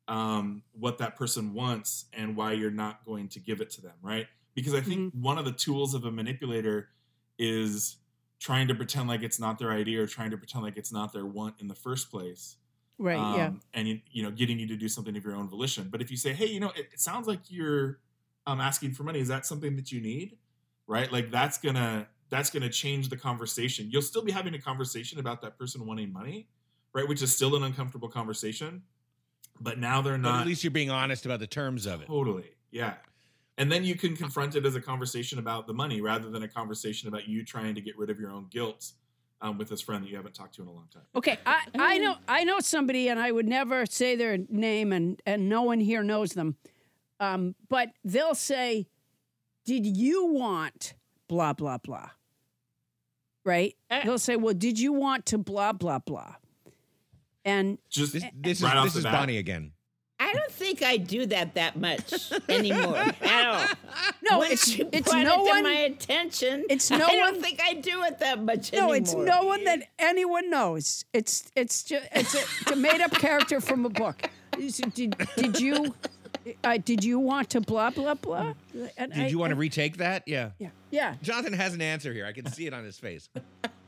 um, what that person wants and why you're not going to give it to them, right? Because I think one of the tools of a manipulator is trying to pretend like it's not their idea or trying to pretend like it's not their want in the first place. Right, yeah. Um, And you, you know, getting you to do something of your own volition. But if you say, "Hey, you know, it, it sounds like you're um, asking for money. Is that something that you need?" Right? Like that's gonna that's gonna change the conversation. You'll still be having a conversation about that person wanting money, right? Which is still an uncomfortable conversation. But now they're but not at least you're being honest about the terms of it. Totally. Yeah. And then you can confront it as a conversation about the money rather than a conversation about you trying to get rid of your own guilt um, with this friend that you haven't talked to in a long time. Okay, I, I know I know somebody, and I would never say their name, and and no one here knows them. Um, but they'll say, "Did you want blah blah blah?" Right? Eh. They'll say, "Well, did you want to blah blah blah?" And Just This, this right is off this is bat. Bonnie again. I don't think I do that that much anymore at all. no, Once it's you it's brought no it to one. my attention. it's no I don't one- think I do it that much anymore. no, anymore. it's no one that anyone knows. It's it's just it's a, it's a made up character from a book. Did, did you uh, did you want to blah blah blah? And Did I- you want to retake that? Yeah. Yeah, yeah. Jonathan has an answer here. I can see it on his face.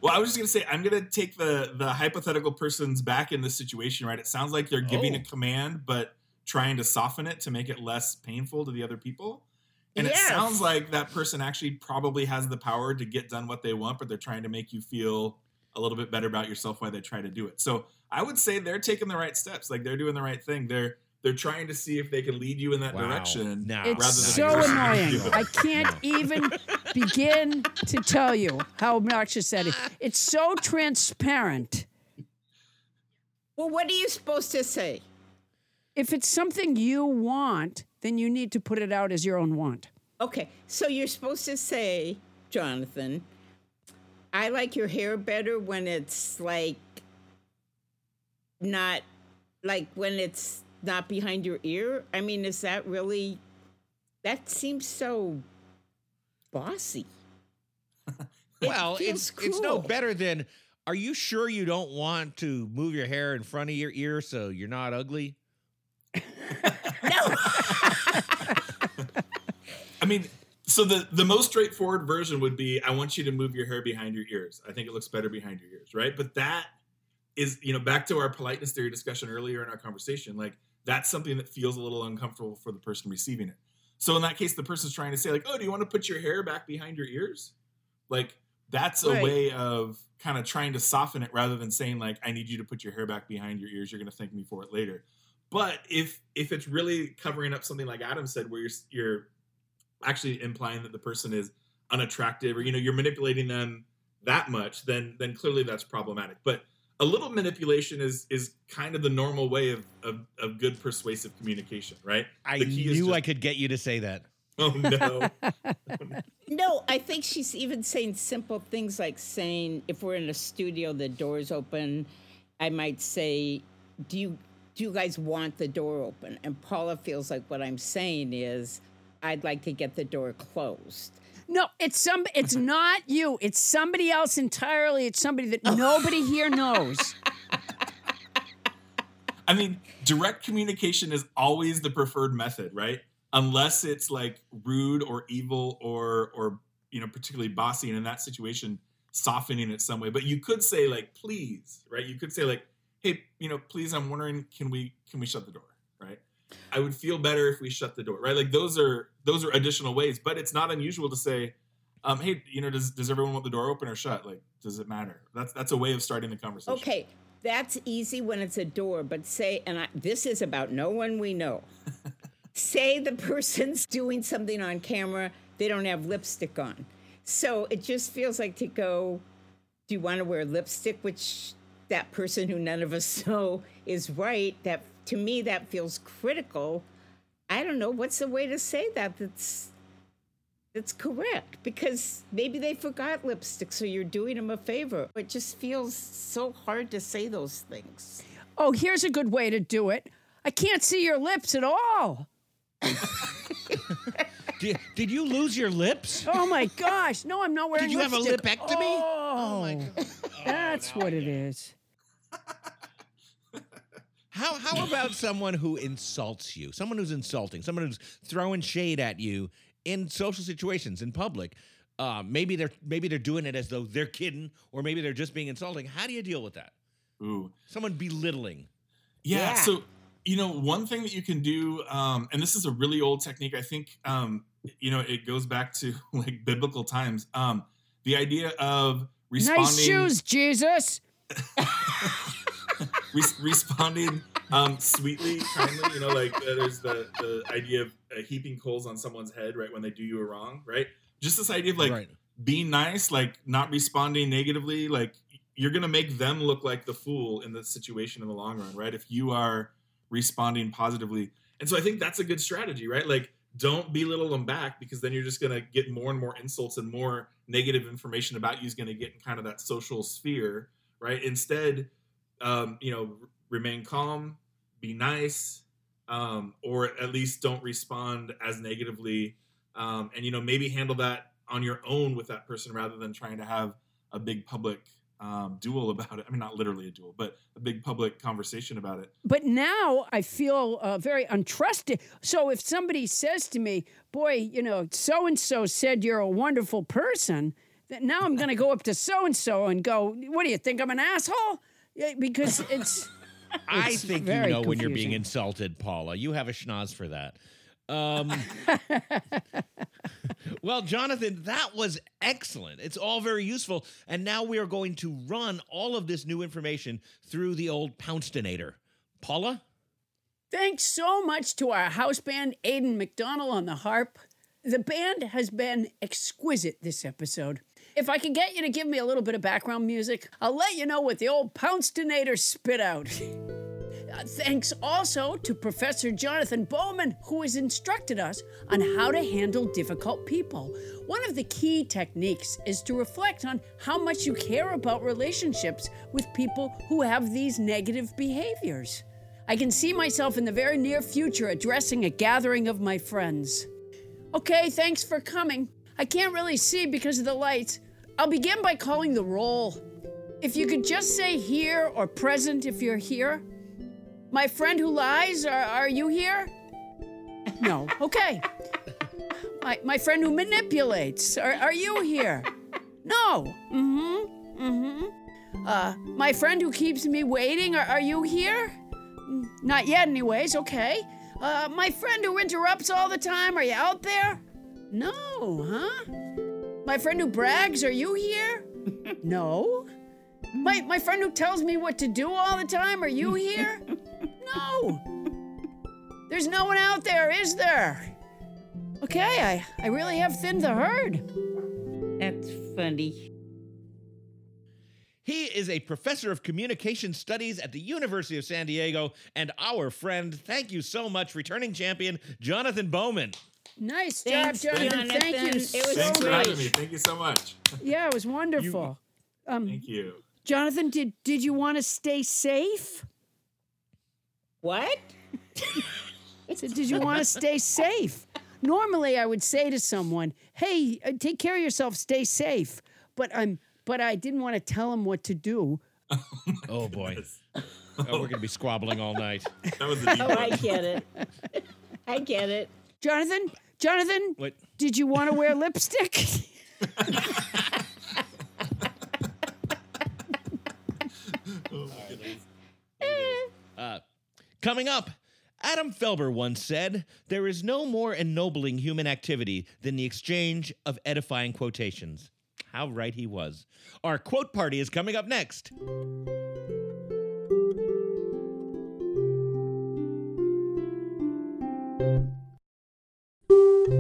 Well, I was just gonna say I'm gonna take the the hypothetical person's back in this situation, right? It sounds like they're giving Oh. a command, but trying to soften it to make it less painful to the other people. And it sounds like that person actually probably has the power to get done what they want, but they're trying to make you feel a little bit better about yourself while they try to do it. So I would say they're taking the right steps, like they're doing the right thing. They're they're trying to see if they can lead you in that Wow. direction. No. It's rather so than forcing annoying. I can't even begin to tell you how obnoxious that is. It's so transparent. Well, what are you supposed to say? If it's something you want, then you need to put it out as your own want. Okay, so you're supposed to say, Jonathan, I like your hair better when it's like not like when it's not behind your ear. I mean, is that really that seems so bossy. It well, feels it's it's no better than. Are you sure you don't want to move your hair in front of your ear so you're not ugly? No. I mean, so the the most straightforward version would be I want you to move your hair behind your ears. I think it looks better behind your ears, right? But that is, you know, back to our politeness theory discussion earlier in our conversation, like that's something that feels a little uncomfortable for the person receiving it. So in that case, the person's trying to say, like, oh, do you want to put your hair back behind your ears? Like, that's a Right. way of kind of trying to soften it rather than saying like i need you to put your hair back behind your ears you're going to thank me for it later but if if it's really covering up something like adam said where you're you're actually implying that the person is unattractive or you know you're manipulating them that much then then clearly that's problematic but a little manipulation is is kind of the normal way of of, of good persuasive communication right I The key is knew just- I could get you to say that. oh no No, I think she's even saying simple things like saying if we're in a studio, the door's open. I might say, "Do you do you guys want the door open?" And Paula feels like what I'm saying is, "I'd like to get the door closed." No, it's some. It's not you. It's somebody else entirely. It's somebody that nobody here knows. I mean, direct communication is always the preferred method, right? Unless it's like rude or evil or or you know particularly bossy, and in that situation, softening it some way. But you could say like, please, right? You could say like, hey, you know, please, I'm wondering, can we can we shut the door, right? I would feel better if we shut the door, right? Like those are those are additional ways, but it's not unusual to say, um, hey, you know, does does everyone want the door open or shut? Like, does it matter? That's that's a way of starting the conversation. Okay, that's easy when it's a door, but say, and I, this is about no one we know. say the person's doing something on camera, they don't have lipstick on. So it just feels like to go, do you want to wear lipstick? Which that person who none of us know is right. That to me, that feels critical. I don't know what's the way to say that. That's that's correct because maybe they forgot lipstick, so you're doing them a favor. It just feels so hard to say those things. Oh, here's a good way to do it. I can't see your lips at all. Did, did you lose your lips? Oh my gosh! No, I'm not wearing. Lipstick. Did you have a lipectomy? Oh. oh, my God. that's what it is. How how about someone who insults you? Someone who's insulting, someone who's throwing shade at you in social situations in public. Uh, maybe they're maybe they're doing it as though they're kidding, or maybe they're just being insulting. How do you deal with that? Ooh. Someone belittling. Yeah, Yeah. So, you know, one thing that you can do, um, and this is a really old technique. I think, um, you know, it goes back to like biblical times. Um, the idea of responding, Nice shoes, Jesus. res- responding um, sweetly, kindly. You know, like uh, there's the the idea of uh, heaping coals on someone's head, right, when they do you a wrong, right? Just this idea of like Right. being nice, like not responding negatively, like you're gonna make them look like the fool in the situation in the long run, right? If you are responding positively. And so I think that's a good strategy, right? Like don't belittle them back because then you're just gonna get more and more insults and more negative information about you is gonna get in kind of that social sphere, right? Instead, um, you know, remain calm, be nice, um, or at least don't respond as negatively um, and you know maybe handle that on your own with that person rather than trying to have a big public um, duel about it. I mean, not literally a duel, but a big public conversation about it. But now I feel uh, very untrusted. So if somebody says to me, "Boy, you know, so and so said you're a wonderful person," now I'm going to go up to so and so and go, "What do you think? I'm an asshole?" Yeah, because it's. I It's think you know when you're being insulted, Paula. You have a schnoz for that. Um, well, Jonathan, that was excellent. It's all very useful. And now we are going to run all of this new information through the old Poundstonator. Paula? Thanks so much to our house band, Aedan MacDonnell on the harp. The band has been exquisite this episode. If I can get you to give me a little bit of background music, I'll let you know what the old Poundstonator spit out. Uh, thanks also to Professor Jonathan Bowman, who has instructed us on how to handle difficult people. One of the key techniques is to reflect on how much you care about relationships with people who have these negative behaviors. I can see myself in the very near future addressing a gathering of my friends. Okay, thanks for coming. I can't really see because of the lights. I'll begin by calling the roll. If you could just say here or present if you're here. My friend who lies, are, are you here? No. Okay. My, my friend who manipulates, are, are you here? No. Mm hmm. Mm hmm. Uh, my friend who keeps me waiting, are, are you here? Mm, Not yet, anyways. Okay. Uh, my friend who interrupts all the time, are you out there? No, huh? My friend who brags, are you here? no. My, my friend who tells me what to do all the time, are you here? no. There's no one out there, is there? Okay, I, I really have thinned the herd. That's funny. He is a professor of communication studies at the University of San Diego and our friend. Thank you so much, returning champion Jonathan Bowman. Nice Thanks, job, Jonathan. Thank you It so was Thanks for much. having me. Thank you so much. Yeah, it was wonderful. um, Thank you. Jonathan, did did you want to stay safe? What? I said, did you want to stay safe? Normally, I would say to someone, "Hey, uh, take care of yourself, stay safe." But I'm, but I didn't want to tell him what to do. Oh boy. Oh, we're gonna be squabbling all night. That was a deep Oh, one. I get it. I get it. Jonathan, Jonathan, What? did you want to wear lipstick? Uh, coming up, Adam Felber once said, There is no more ennobling human activity than the exchange of edifying quotations. How right he was. Our quote party is coming up next. Thank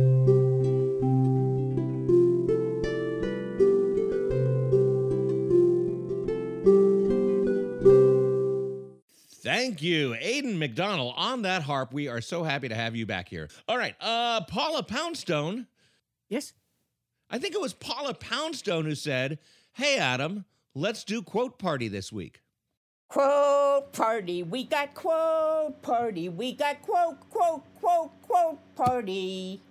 you, Aedan MacDonnell. On that harp, we are so happy to have you back here. All right, uh, Paula Poundstone. yes. I think it was Paula Poundstone who said, Hey, Adam, let's do quote party this week. Quote party. We got quote party. We got quote, quote, quote, quote party.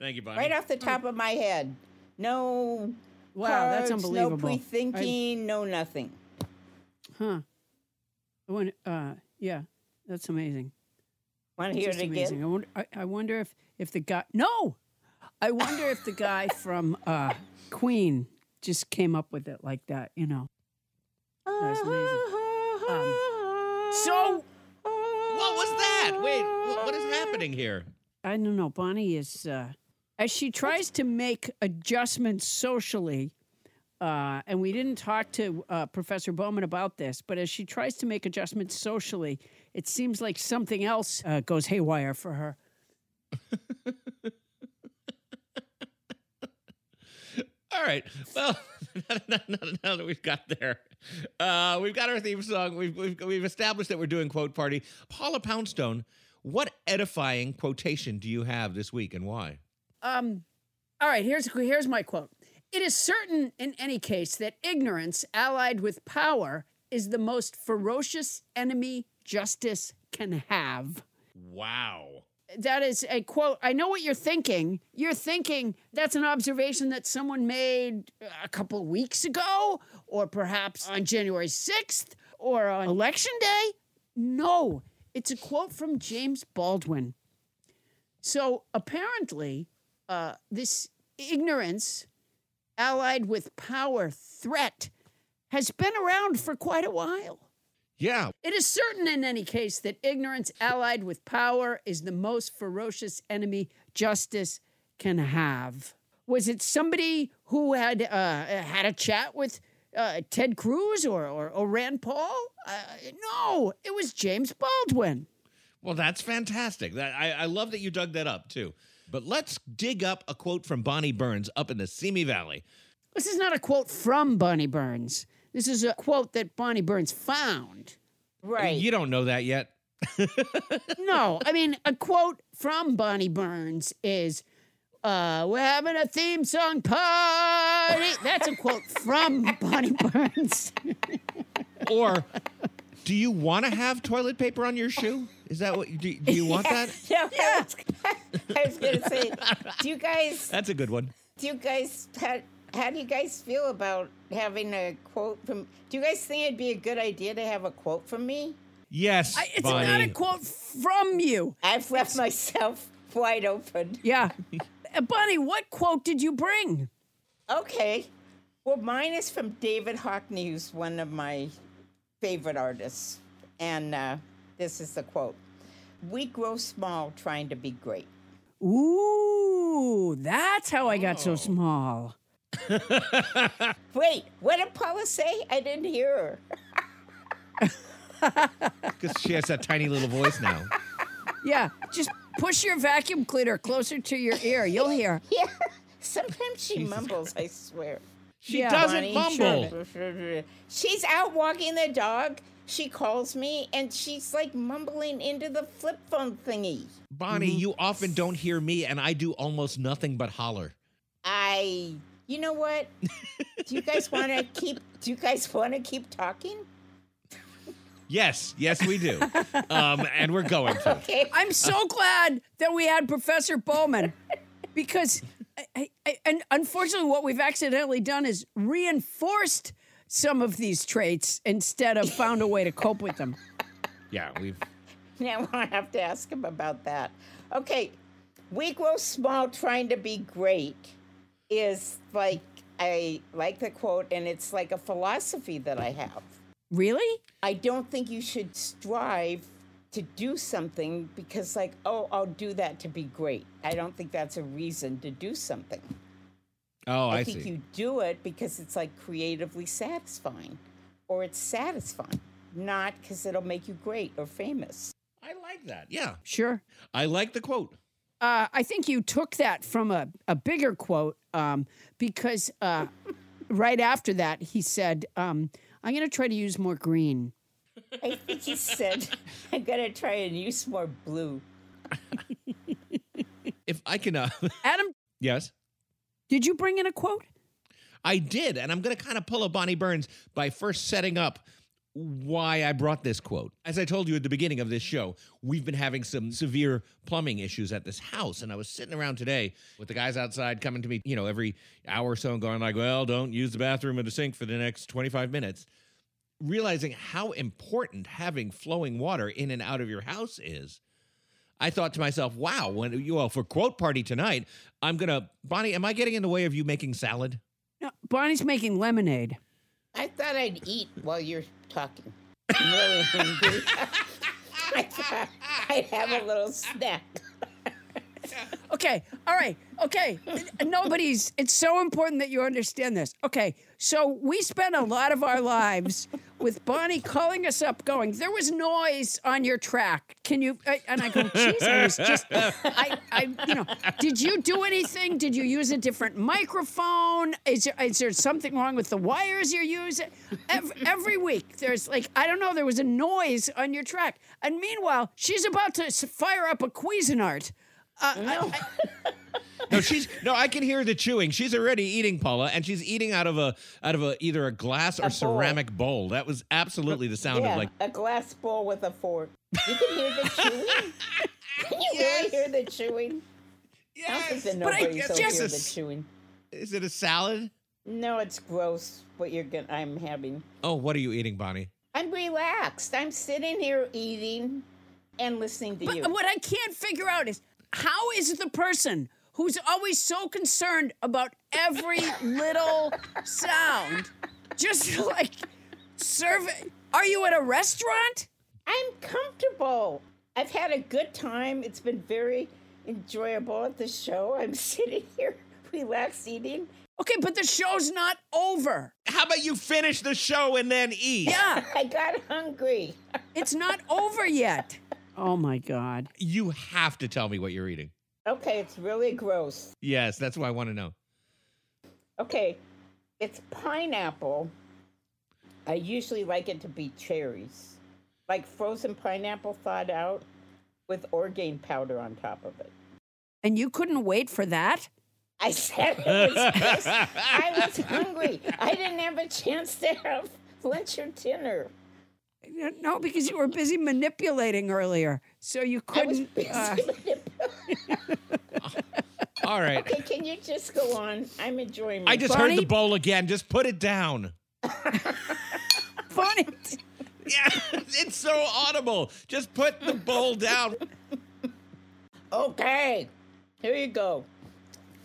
Thank you, Bonnie. Right off the top of my head. No. Wow, that's cards, unbelievable. No pre thinking, no nothing. Huh. I wonder, uh, yeah, that's amazing. Want to hear Just it amazing. again? I wonder, I, I wonder if if the guy. No, I wonder if the guy from uh, Queen just came up with it like that. You know. That's amazing. Um, so What was that? Wait, wh- what is happening here? I don't know. Bonnie is uh, as she tries to make adjustments socially. Uh, and we didn't talk to uh, Professor Bowman about this, but as she tries to make adjustments socially, it seems like something else uh, goes haywire for her. All right. Well, now, that we've got there, uh, we've got our theme song. We've, we've we've established that we're doing quote party. Paula Poundstone, what edifying quotation do you have this week, and why? Um, all right, here's here's my quote. It is certain in any case that ignorance allied with power is the most ferocious enemy justice can have. Wow. That is a quote. I know what you're thinking. You're thinking that's an observation that someone made a couple of weeks ago, or perhaps on January 6th, or on election day. No, it's a quote from James Baldwin. So apparently, uh, this ignorance allied with power threat has been around for quite a while. Yeah. It is certain in any case that ignorance allied with power is the most ferocious enemy justice can have. Was it somebody who had uh, had a chat with uh, Ted Cruz or, or, or Rand Paul? Uh, no, it was James Baldwin. Well, that's fantastic. That I, I love that you dug that up too. But let's dig up a quote from Bonnie Burns up in the Simi Valley. This is not a quote from Bonnie Burns. This is a quote that Bonnie Burns found. Right. You don't know that yet. No, I mean, a quote from Bonnie Burns is, uh, we're having a theme song party. That's a quote from Bonnie Burns. Or do you want to have toilet paper on your shoe? Is that what you do? Do you want that? Yeah, I was, I was gonna say, do you guys, That's a good one. do you guys, how, how do you guys feel about having a quote from? Do you guys think it'd be a good idea to have a quote from me? Yes, I- it's Bonnie. not a quote from you. I've left myself wide open. Yeah. Uh, Bonnie, what quote did you bring? Okay. Well, mine is from David Hockney, who's one of my favorite artists. And uh, this is the quote We grow small trying to be great. Ooh, that's how I got so oh. small. Wait, what did Paula say? I didn't hear her. Because she has that tiny little voice now. Yeah, just push your vacuum cleaner closer to your ear. You'll hear. Yeah. Sometimes she mumbles, I swear. She Yeah, doesn't Bonnie, mumble. She's out walking the dog. She calls me and she's like mumbling into the flip phone thingy. Bonnie, Mm-hmm. you often don't hear me, and I do almost nothing but holler. I, you know what? do you guys want to keep? Do you guys want to keep talking? Yes, yes, we do. um, and we're going to. Okay. I'm so glad that we had Professor Bowman because, I, I, I- and unfortunately, what we've accidentally done is reinforced some of these traits instead of found a way to cope with them. Yeah, we've. Now I have to ask him about that. Okay, we grow small trying to be great is like I like the quote, and it's like a philosophy that I have. Really? I don't think you should strive to do something because, like, oh, I'll do that to be great. I don't think that's a reason to do something. Oh, I, I think see. you do it because it's like creatively satisfying or it's satisfying, not because it'll make you great or famous. I like that. Yeah, Sure. I like the quote. Uh, I think you took that from a, a bigger quote um, because uh, right after that, he said, um, I'm going to try to use more green. I think he said, I'm going to try and use more blue. If I can, uh, Adam, yes, did you bring in a quote? I did, and I'm going to kind of pull a Bonnie Burns by first setting up why I brought this quote. As I told you at the beginning of this show, we've been having some severe plumbing issues at this house, and I was sitting around today with the guys outside coming to me, you know, every hour or so and going like, "Well, don't use the bathroom or the sink for the next 25 minutes." Realizing how important having flowing water in and out of your house is. I thought to myself, "Wow, when you well for quote party tonight, I'm gonna Bonnie. Am I getting in the way of you making salad?" No, Bonnie's making lemonade. I thought I'd eat while you're talking. I'm really hungry. I thought I'd have a little snack. Okay, all right, okay. Nobody's, it's so important that you understand this. Okay, so we spend a lot of our lives with Bonnie calling us up, going, There was noise on your track. Can you? I- And I go, Geez, I just, I, I, you know, did you do anything? Did you use a different microphone? Is there, is there something wrong with the wires you're using? Every, every week, there's like, I don't know, there was a noise on your track. And meanwhile, she's about to fire up a Cuisinart. Uh, I- No, she's no. I can hear the chewing. She's already eating, Paula, and she's eating out of a out of a either a glass or bowl. ceramic bowl. That was absolutely the sound yeah, of like. a glass bowl with a fork. You can hear the chewing. Can you really hear the chewing? I don't think But I nobody's will hear the chewing. Is it a salad? No, it's gross. What you're gonna, I'm having. Oh, what are you eating, Bonnie? I'm relaxed. I'm sitting here eating and listening to you. But what I can't figure out is how is the person who's always so concerned about every little sound just like serving? Are you at a restaurant? I'm comfortable. I've had a good time. It's been very enjoyable at the show. I'm sitting here relaxed eating. Okay, but the show's not over. How about you finish the show and then eat? Yeah, I got hungry. it's not over yet. Oh my God. You have to tell me what you're eating. Okay, it's really gross. Yes, that's what I want to know. Okay, it's pineapple. I usually like it to be cherries, like frozen pineapple thawed out with orgain powder on top of it. And you couldn't wait for that? I said it was gross. I was hungry. I didn't have a chance to have lunch or dinner. No, because you were busy manipulating earlier. So you I was couldn't. busy. uh, All right. okay, can you just go on? I'm enjoying. My I just heard the bowl again. Just put it down. funny. Yeah, it's so audible. Just put the bowl down. Okay, here you go.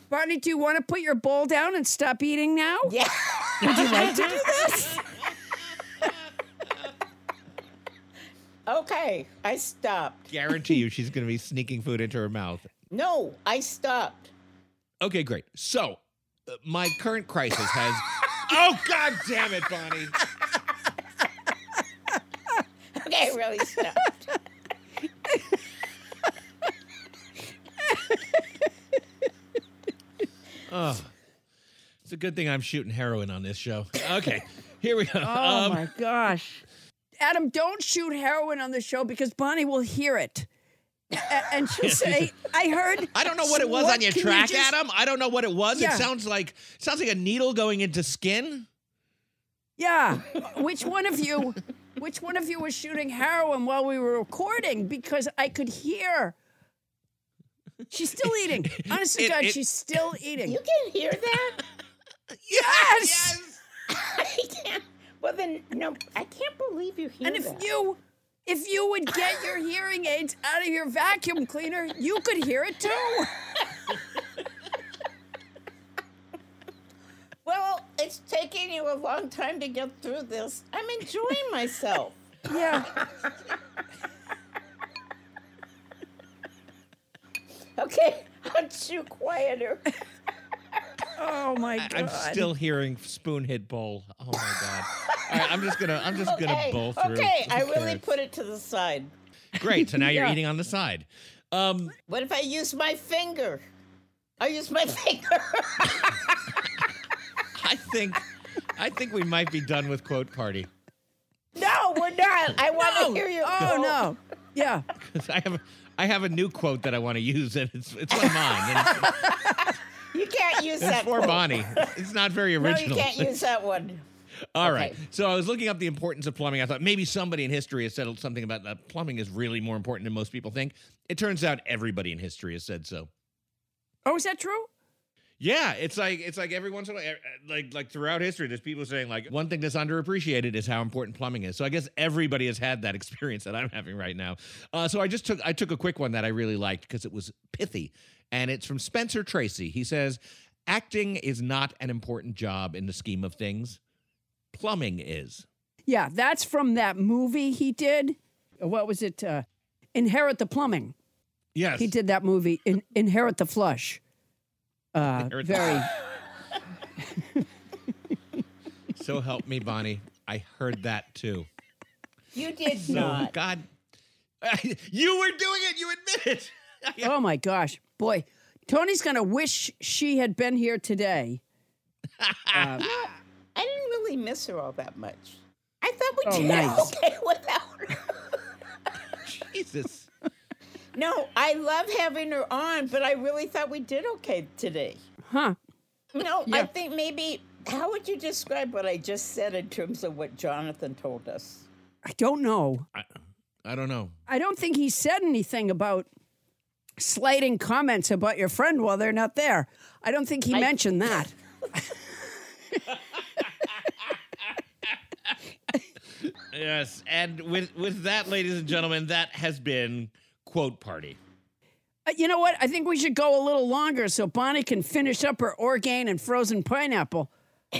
Barney, do you want to put your bowl down and stop eating now? Yeah. Would you like to do this? Okay, I stopped. Guarantee you, she's going to be sneaking food into her mouth. No, I stopped. Okay, great. So, uh, my current crisis has. oh, god damn it, Bonnie. Okay, I really stopped. Oh, it's a good thing I'm shooting heroin on this show. Okay, here we go. Oh Um, my gosh. Adam, don't shoot heroin on the show because Bonnie will hear it. And she'll say, I heard. I don't know what it was on your can you track, just- Adam. I don't know what it was. Yeah. It sounds like it sounds like a needle going into skin. Yeah. Which one of you which one of you was shooting heroin while we were recording? Because I could hear. She's still eating. Honest to God, it- she's still eating. You can hear that? Yes. yes! I can't. Well, then, no, I can't believe you hear And if that. you if you would get your hearing aids out of your vacuum cleaner, you could hear it too. Well, it's taking you a long time to get through this. I'm enjoying myself. Yeah. Okay, I'll chew quieter. Oh my god. I'm still hearing spoon hit bowl. Oh my god. All right, I'm just gonna I'm just gonna Okay, bowl through. okay, Who I really cares? put it to the side. Great. So now you're eating on the side. Um, What if I use my finger? I use my finger. I think I think we might be done with quote party. no, we're not. I want to hear you. Oh go. no. Yeah. 'Cause I have I have a new quote that I want to use, and it's it's one of mine. And it's, You can't use it's that. for quote. Bonnie. It's not very original. No, you can't use that one. All right. Okay. So I was looking up the importance of plumbing. I thought maybe somebody in history has said something about that plumbing is really more important than most people think. It turns out everybody in history has said so. Oh, is that true? Yeah, it's like it's like every once in a while, eh, like like throughout history, there's people saying like one thing that's underappreciated is how important plumbing is. So I guess everybody has had that experience that I'm having right now. Uh, so I just took I took a quick one that I really liked because it was pithy, and it's from Spencer Tracy. He says, "Acting is not an important job in the scheme of things. Plumbing is." Yeah, that's from that movie he did. What was it? Uh, Inherit the Plumbing. Yes, He did that movie, In- Inherit the Flush. Uh, Inherit the- very. So help me, Bonnie. I heard that too. You did So not. God, you were doing it. You admit it. Oh my gosh, boy, Toni's gonna wish she had been here today. Uh, I didn't really miss her all that much. I thought we Oh, did nice. okay without her. Jesus. No, I love having her on, but I really thought we did okay today. Huh? No, I think maybe. How would you describe what I just said in terms of what Jonathan told us? I don't know. I, I don't know. I don't think he said anything about slighting comments about your friend while they're not there. I don't think he mentioned that. Yes, and with with that, ladies and gentlemen, that has been quote party. Uh, you know what? I think we should go a little longer so Bonnie can finish up her Orgain and frozen pineapple.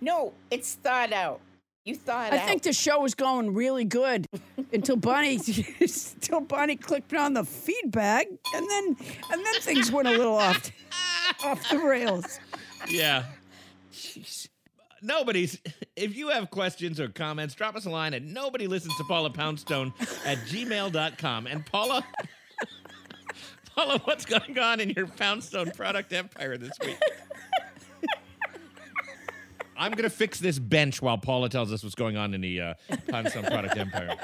No, it's thought out. You thought I out. think the show was going really good until Bonnie until Bonnie clicked on the feedback and then and then things went a little off off the rails. Yeah. Jeez. Nobody's. If you have questions or comments, drop us a line at nobody listens to Paula Poundstone at gmail.com. And Paula, Paula, what's going on in your Poundstone product empire this week? I'm gonna fix this bench while Paula tells us what's going on in the uh, Poundstone product empire.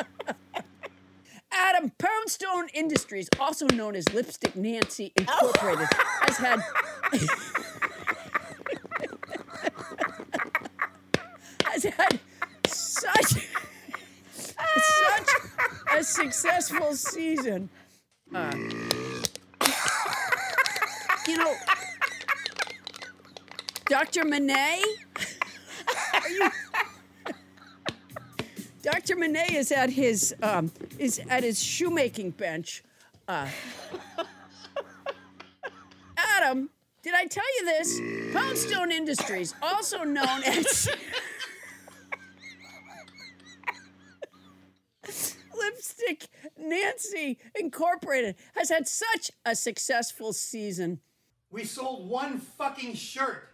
Adam Poundstone Industries, also known as Lipstick Nancy Incorporated, has had has had such such a successful season. Uh, you know, Dr. Monet, Dr. Monet is at his um, is at his shoemaking bench. Uh, Adam, did I tell you this? Poundstone Industries, also known as Lipstick Nancy Incorporated has had such a successful season. We sold one fucking shirt.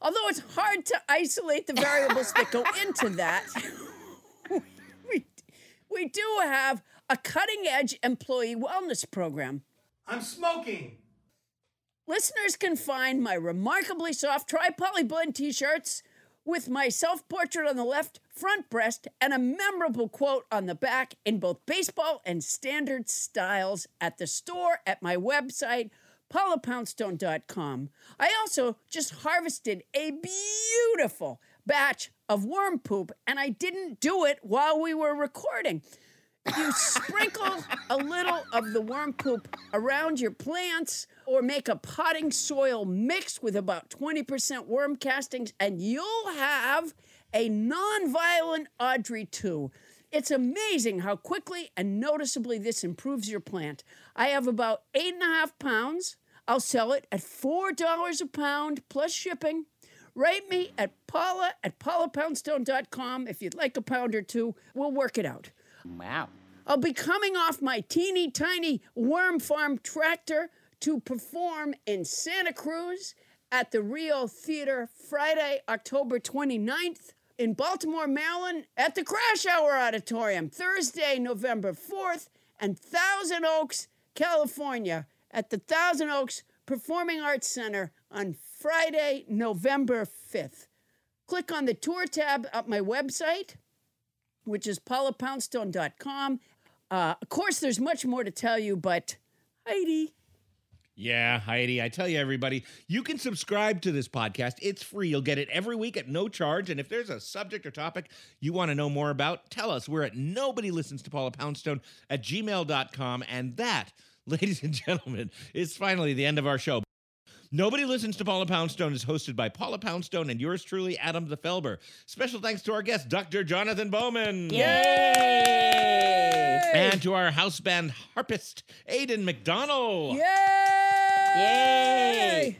Although it's hard to isolate the variables that go into that, we do have a cutting edge employee wellness program. I'm smoking. Listeners can find my remarkably soft tri poly blend t shirts with my self portrait on the left front breast and a memorable quote on the back in both baseball and standard styles at the store at my website, paulapoundstone.com. I also just harvested a beautiful batch of worm poop, and I didn't do it while we were recording. You sprinkle a little of the worm poop around your plants or make a potting soil mix with about 20% worm castings, and you'll have a non violent Audrey 2. It's amazing how quickly and noticeably this improves your plant. I have about eight and a half pounds. I'll sell it at $4 a pound plus shipping. Write me at paula at paulapoundstone.com if you'd like a pound or two. We'll work it out. Wow. I'll be coming off my teeny tiny worm farm tractor to perform in Santa Cruz at the Rio Theater Friday, October 29th. In Baltimore, Maryland at the Kraushaar Auditorium Thursday, November 4th. And Thousand Oaks, California at the Thousand Oaks Performing Arts Center on Friday, November 5th. Click on the tour tab at my website, which is paulapoundstone.com. Uh, of course, there's much more to tell you, but Heidi. Yeah, Heidi, I tell you, everybody, you can subscribe to this podcast. It's free. You'll get it every week at no charge. And if there's a subject or topic you want to know more about, tell us. We're at nobody listens to Paula Poundstone at gmail.com. And that, ladies and gentlemen, is finally the end of our show. Nobody Listens to Paula Poundstone is hosted by Paula Poundstone and yours truly, Adam the Felber. Special thanks to our guest, Dr. Jonathan Bowman. Yay! And to our house band harpist, Aedan MacDonnell. Yay! Yay!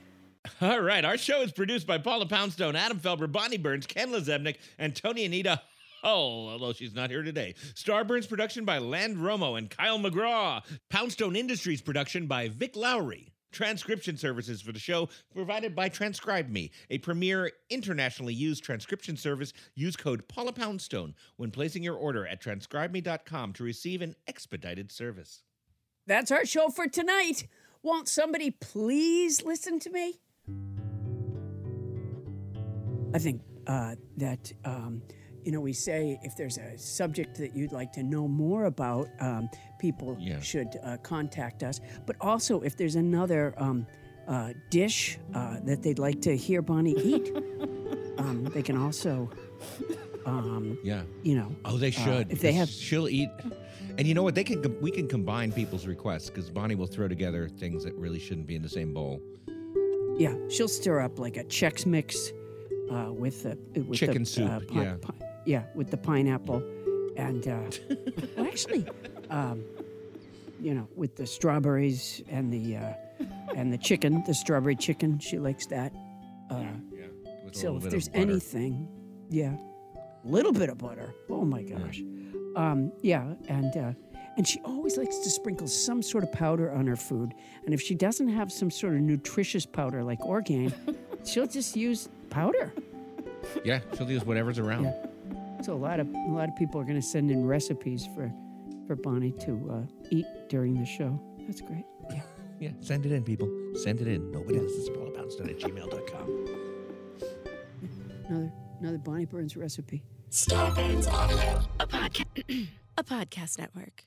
All right, our show is produced by Paula Poundstone, Adam Felber, Bonnie Burns, Ken Lazebnik, and Toni Anita Hull, although she's not here today. Starburns production by Land Romo and Kyle McGraw. Poundstone Industries production by Vic Lowry. Transcription services for the show provided by Transcribe Me, a premier internationally used transcription service. Use code Paula Poundstone when placing your order at transcribeme.com to receive an expedited service. That's our show for tonight. Won't somebody please listen to me? I think uh, that, um, you know, we say if there's a subject that you'd like to know more about, um, people Yeah. should uh, contact us. But also, if there's another um, uh, dish uh, that they'd like to hear Bonnie eat, um, they can also, um, Yeah. you know, Oh, they should. if they have- she'll eat. And you know what? They can. We can combine people's requests because Bonnie will throw together things that really shouldn't be in the same bowl. Yeah, she'll stir up like a Chex Mix uh, with the with Chicken soup, uh, pi- yeah. Yeah, with the pineapple, and uh, well, actually, um, you know, with the strawberries and the uh, and the chicken, the strawberry chicken. She likes that. Uh, Yeah. With so if there's anything, yeah, a little bit of butter. Oh my gosh, um, yeah, and uh, and she always likes to sprinkle some sort of powder on her food. And if she doesn't have some sort of nutritious powder like Orgain, she'll just use powder. Yeah, she'll use whatever's around. Yeah. So a lot of a lot of people are going to send in recipes for for Bonnie to uh, eat during the show. That's great. Yeah. Yeah, send it in, people. Send it in. Nobody listens to Paula Poundstone at gmail.com. Another another Bonnie Burns recipe. A, podca- a podcast network.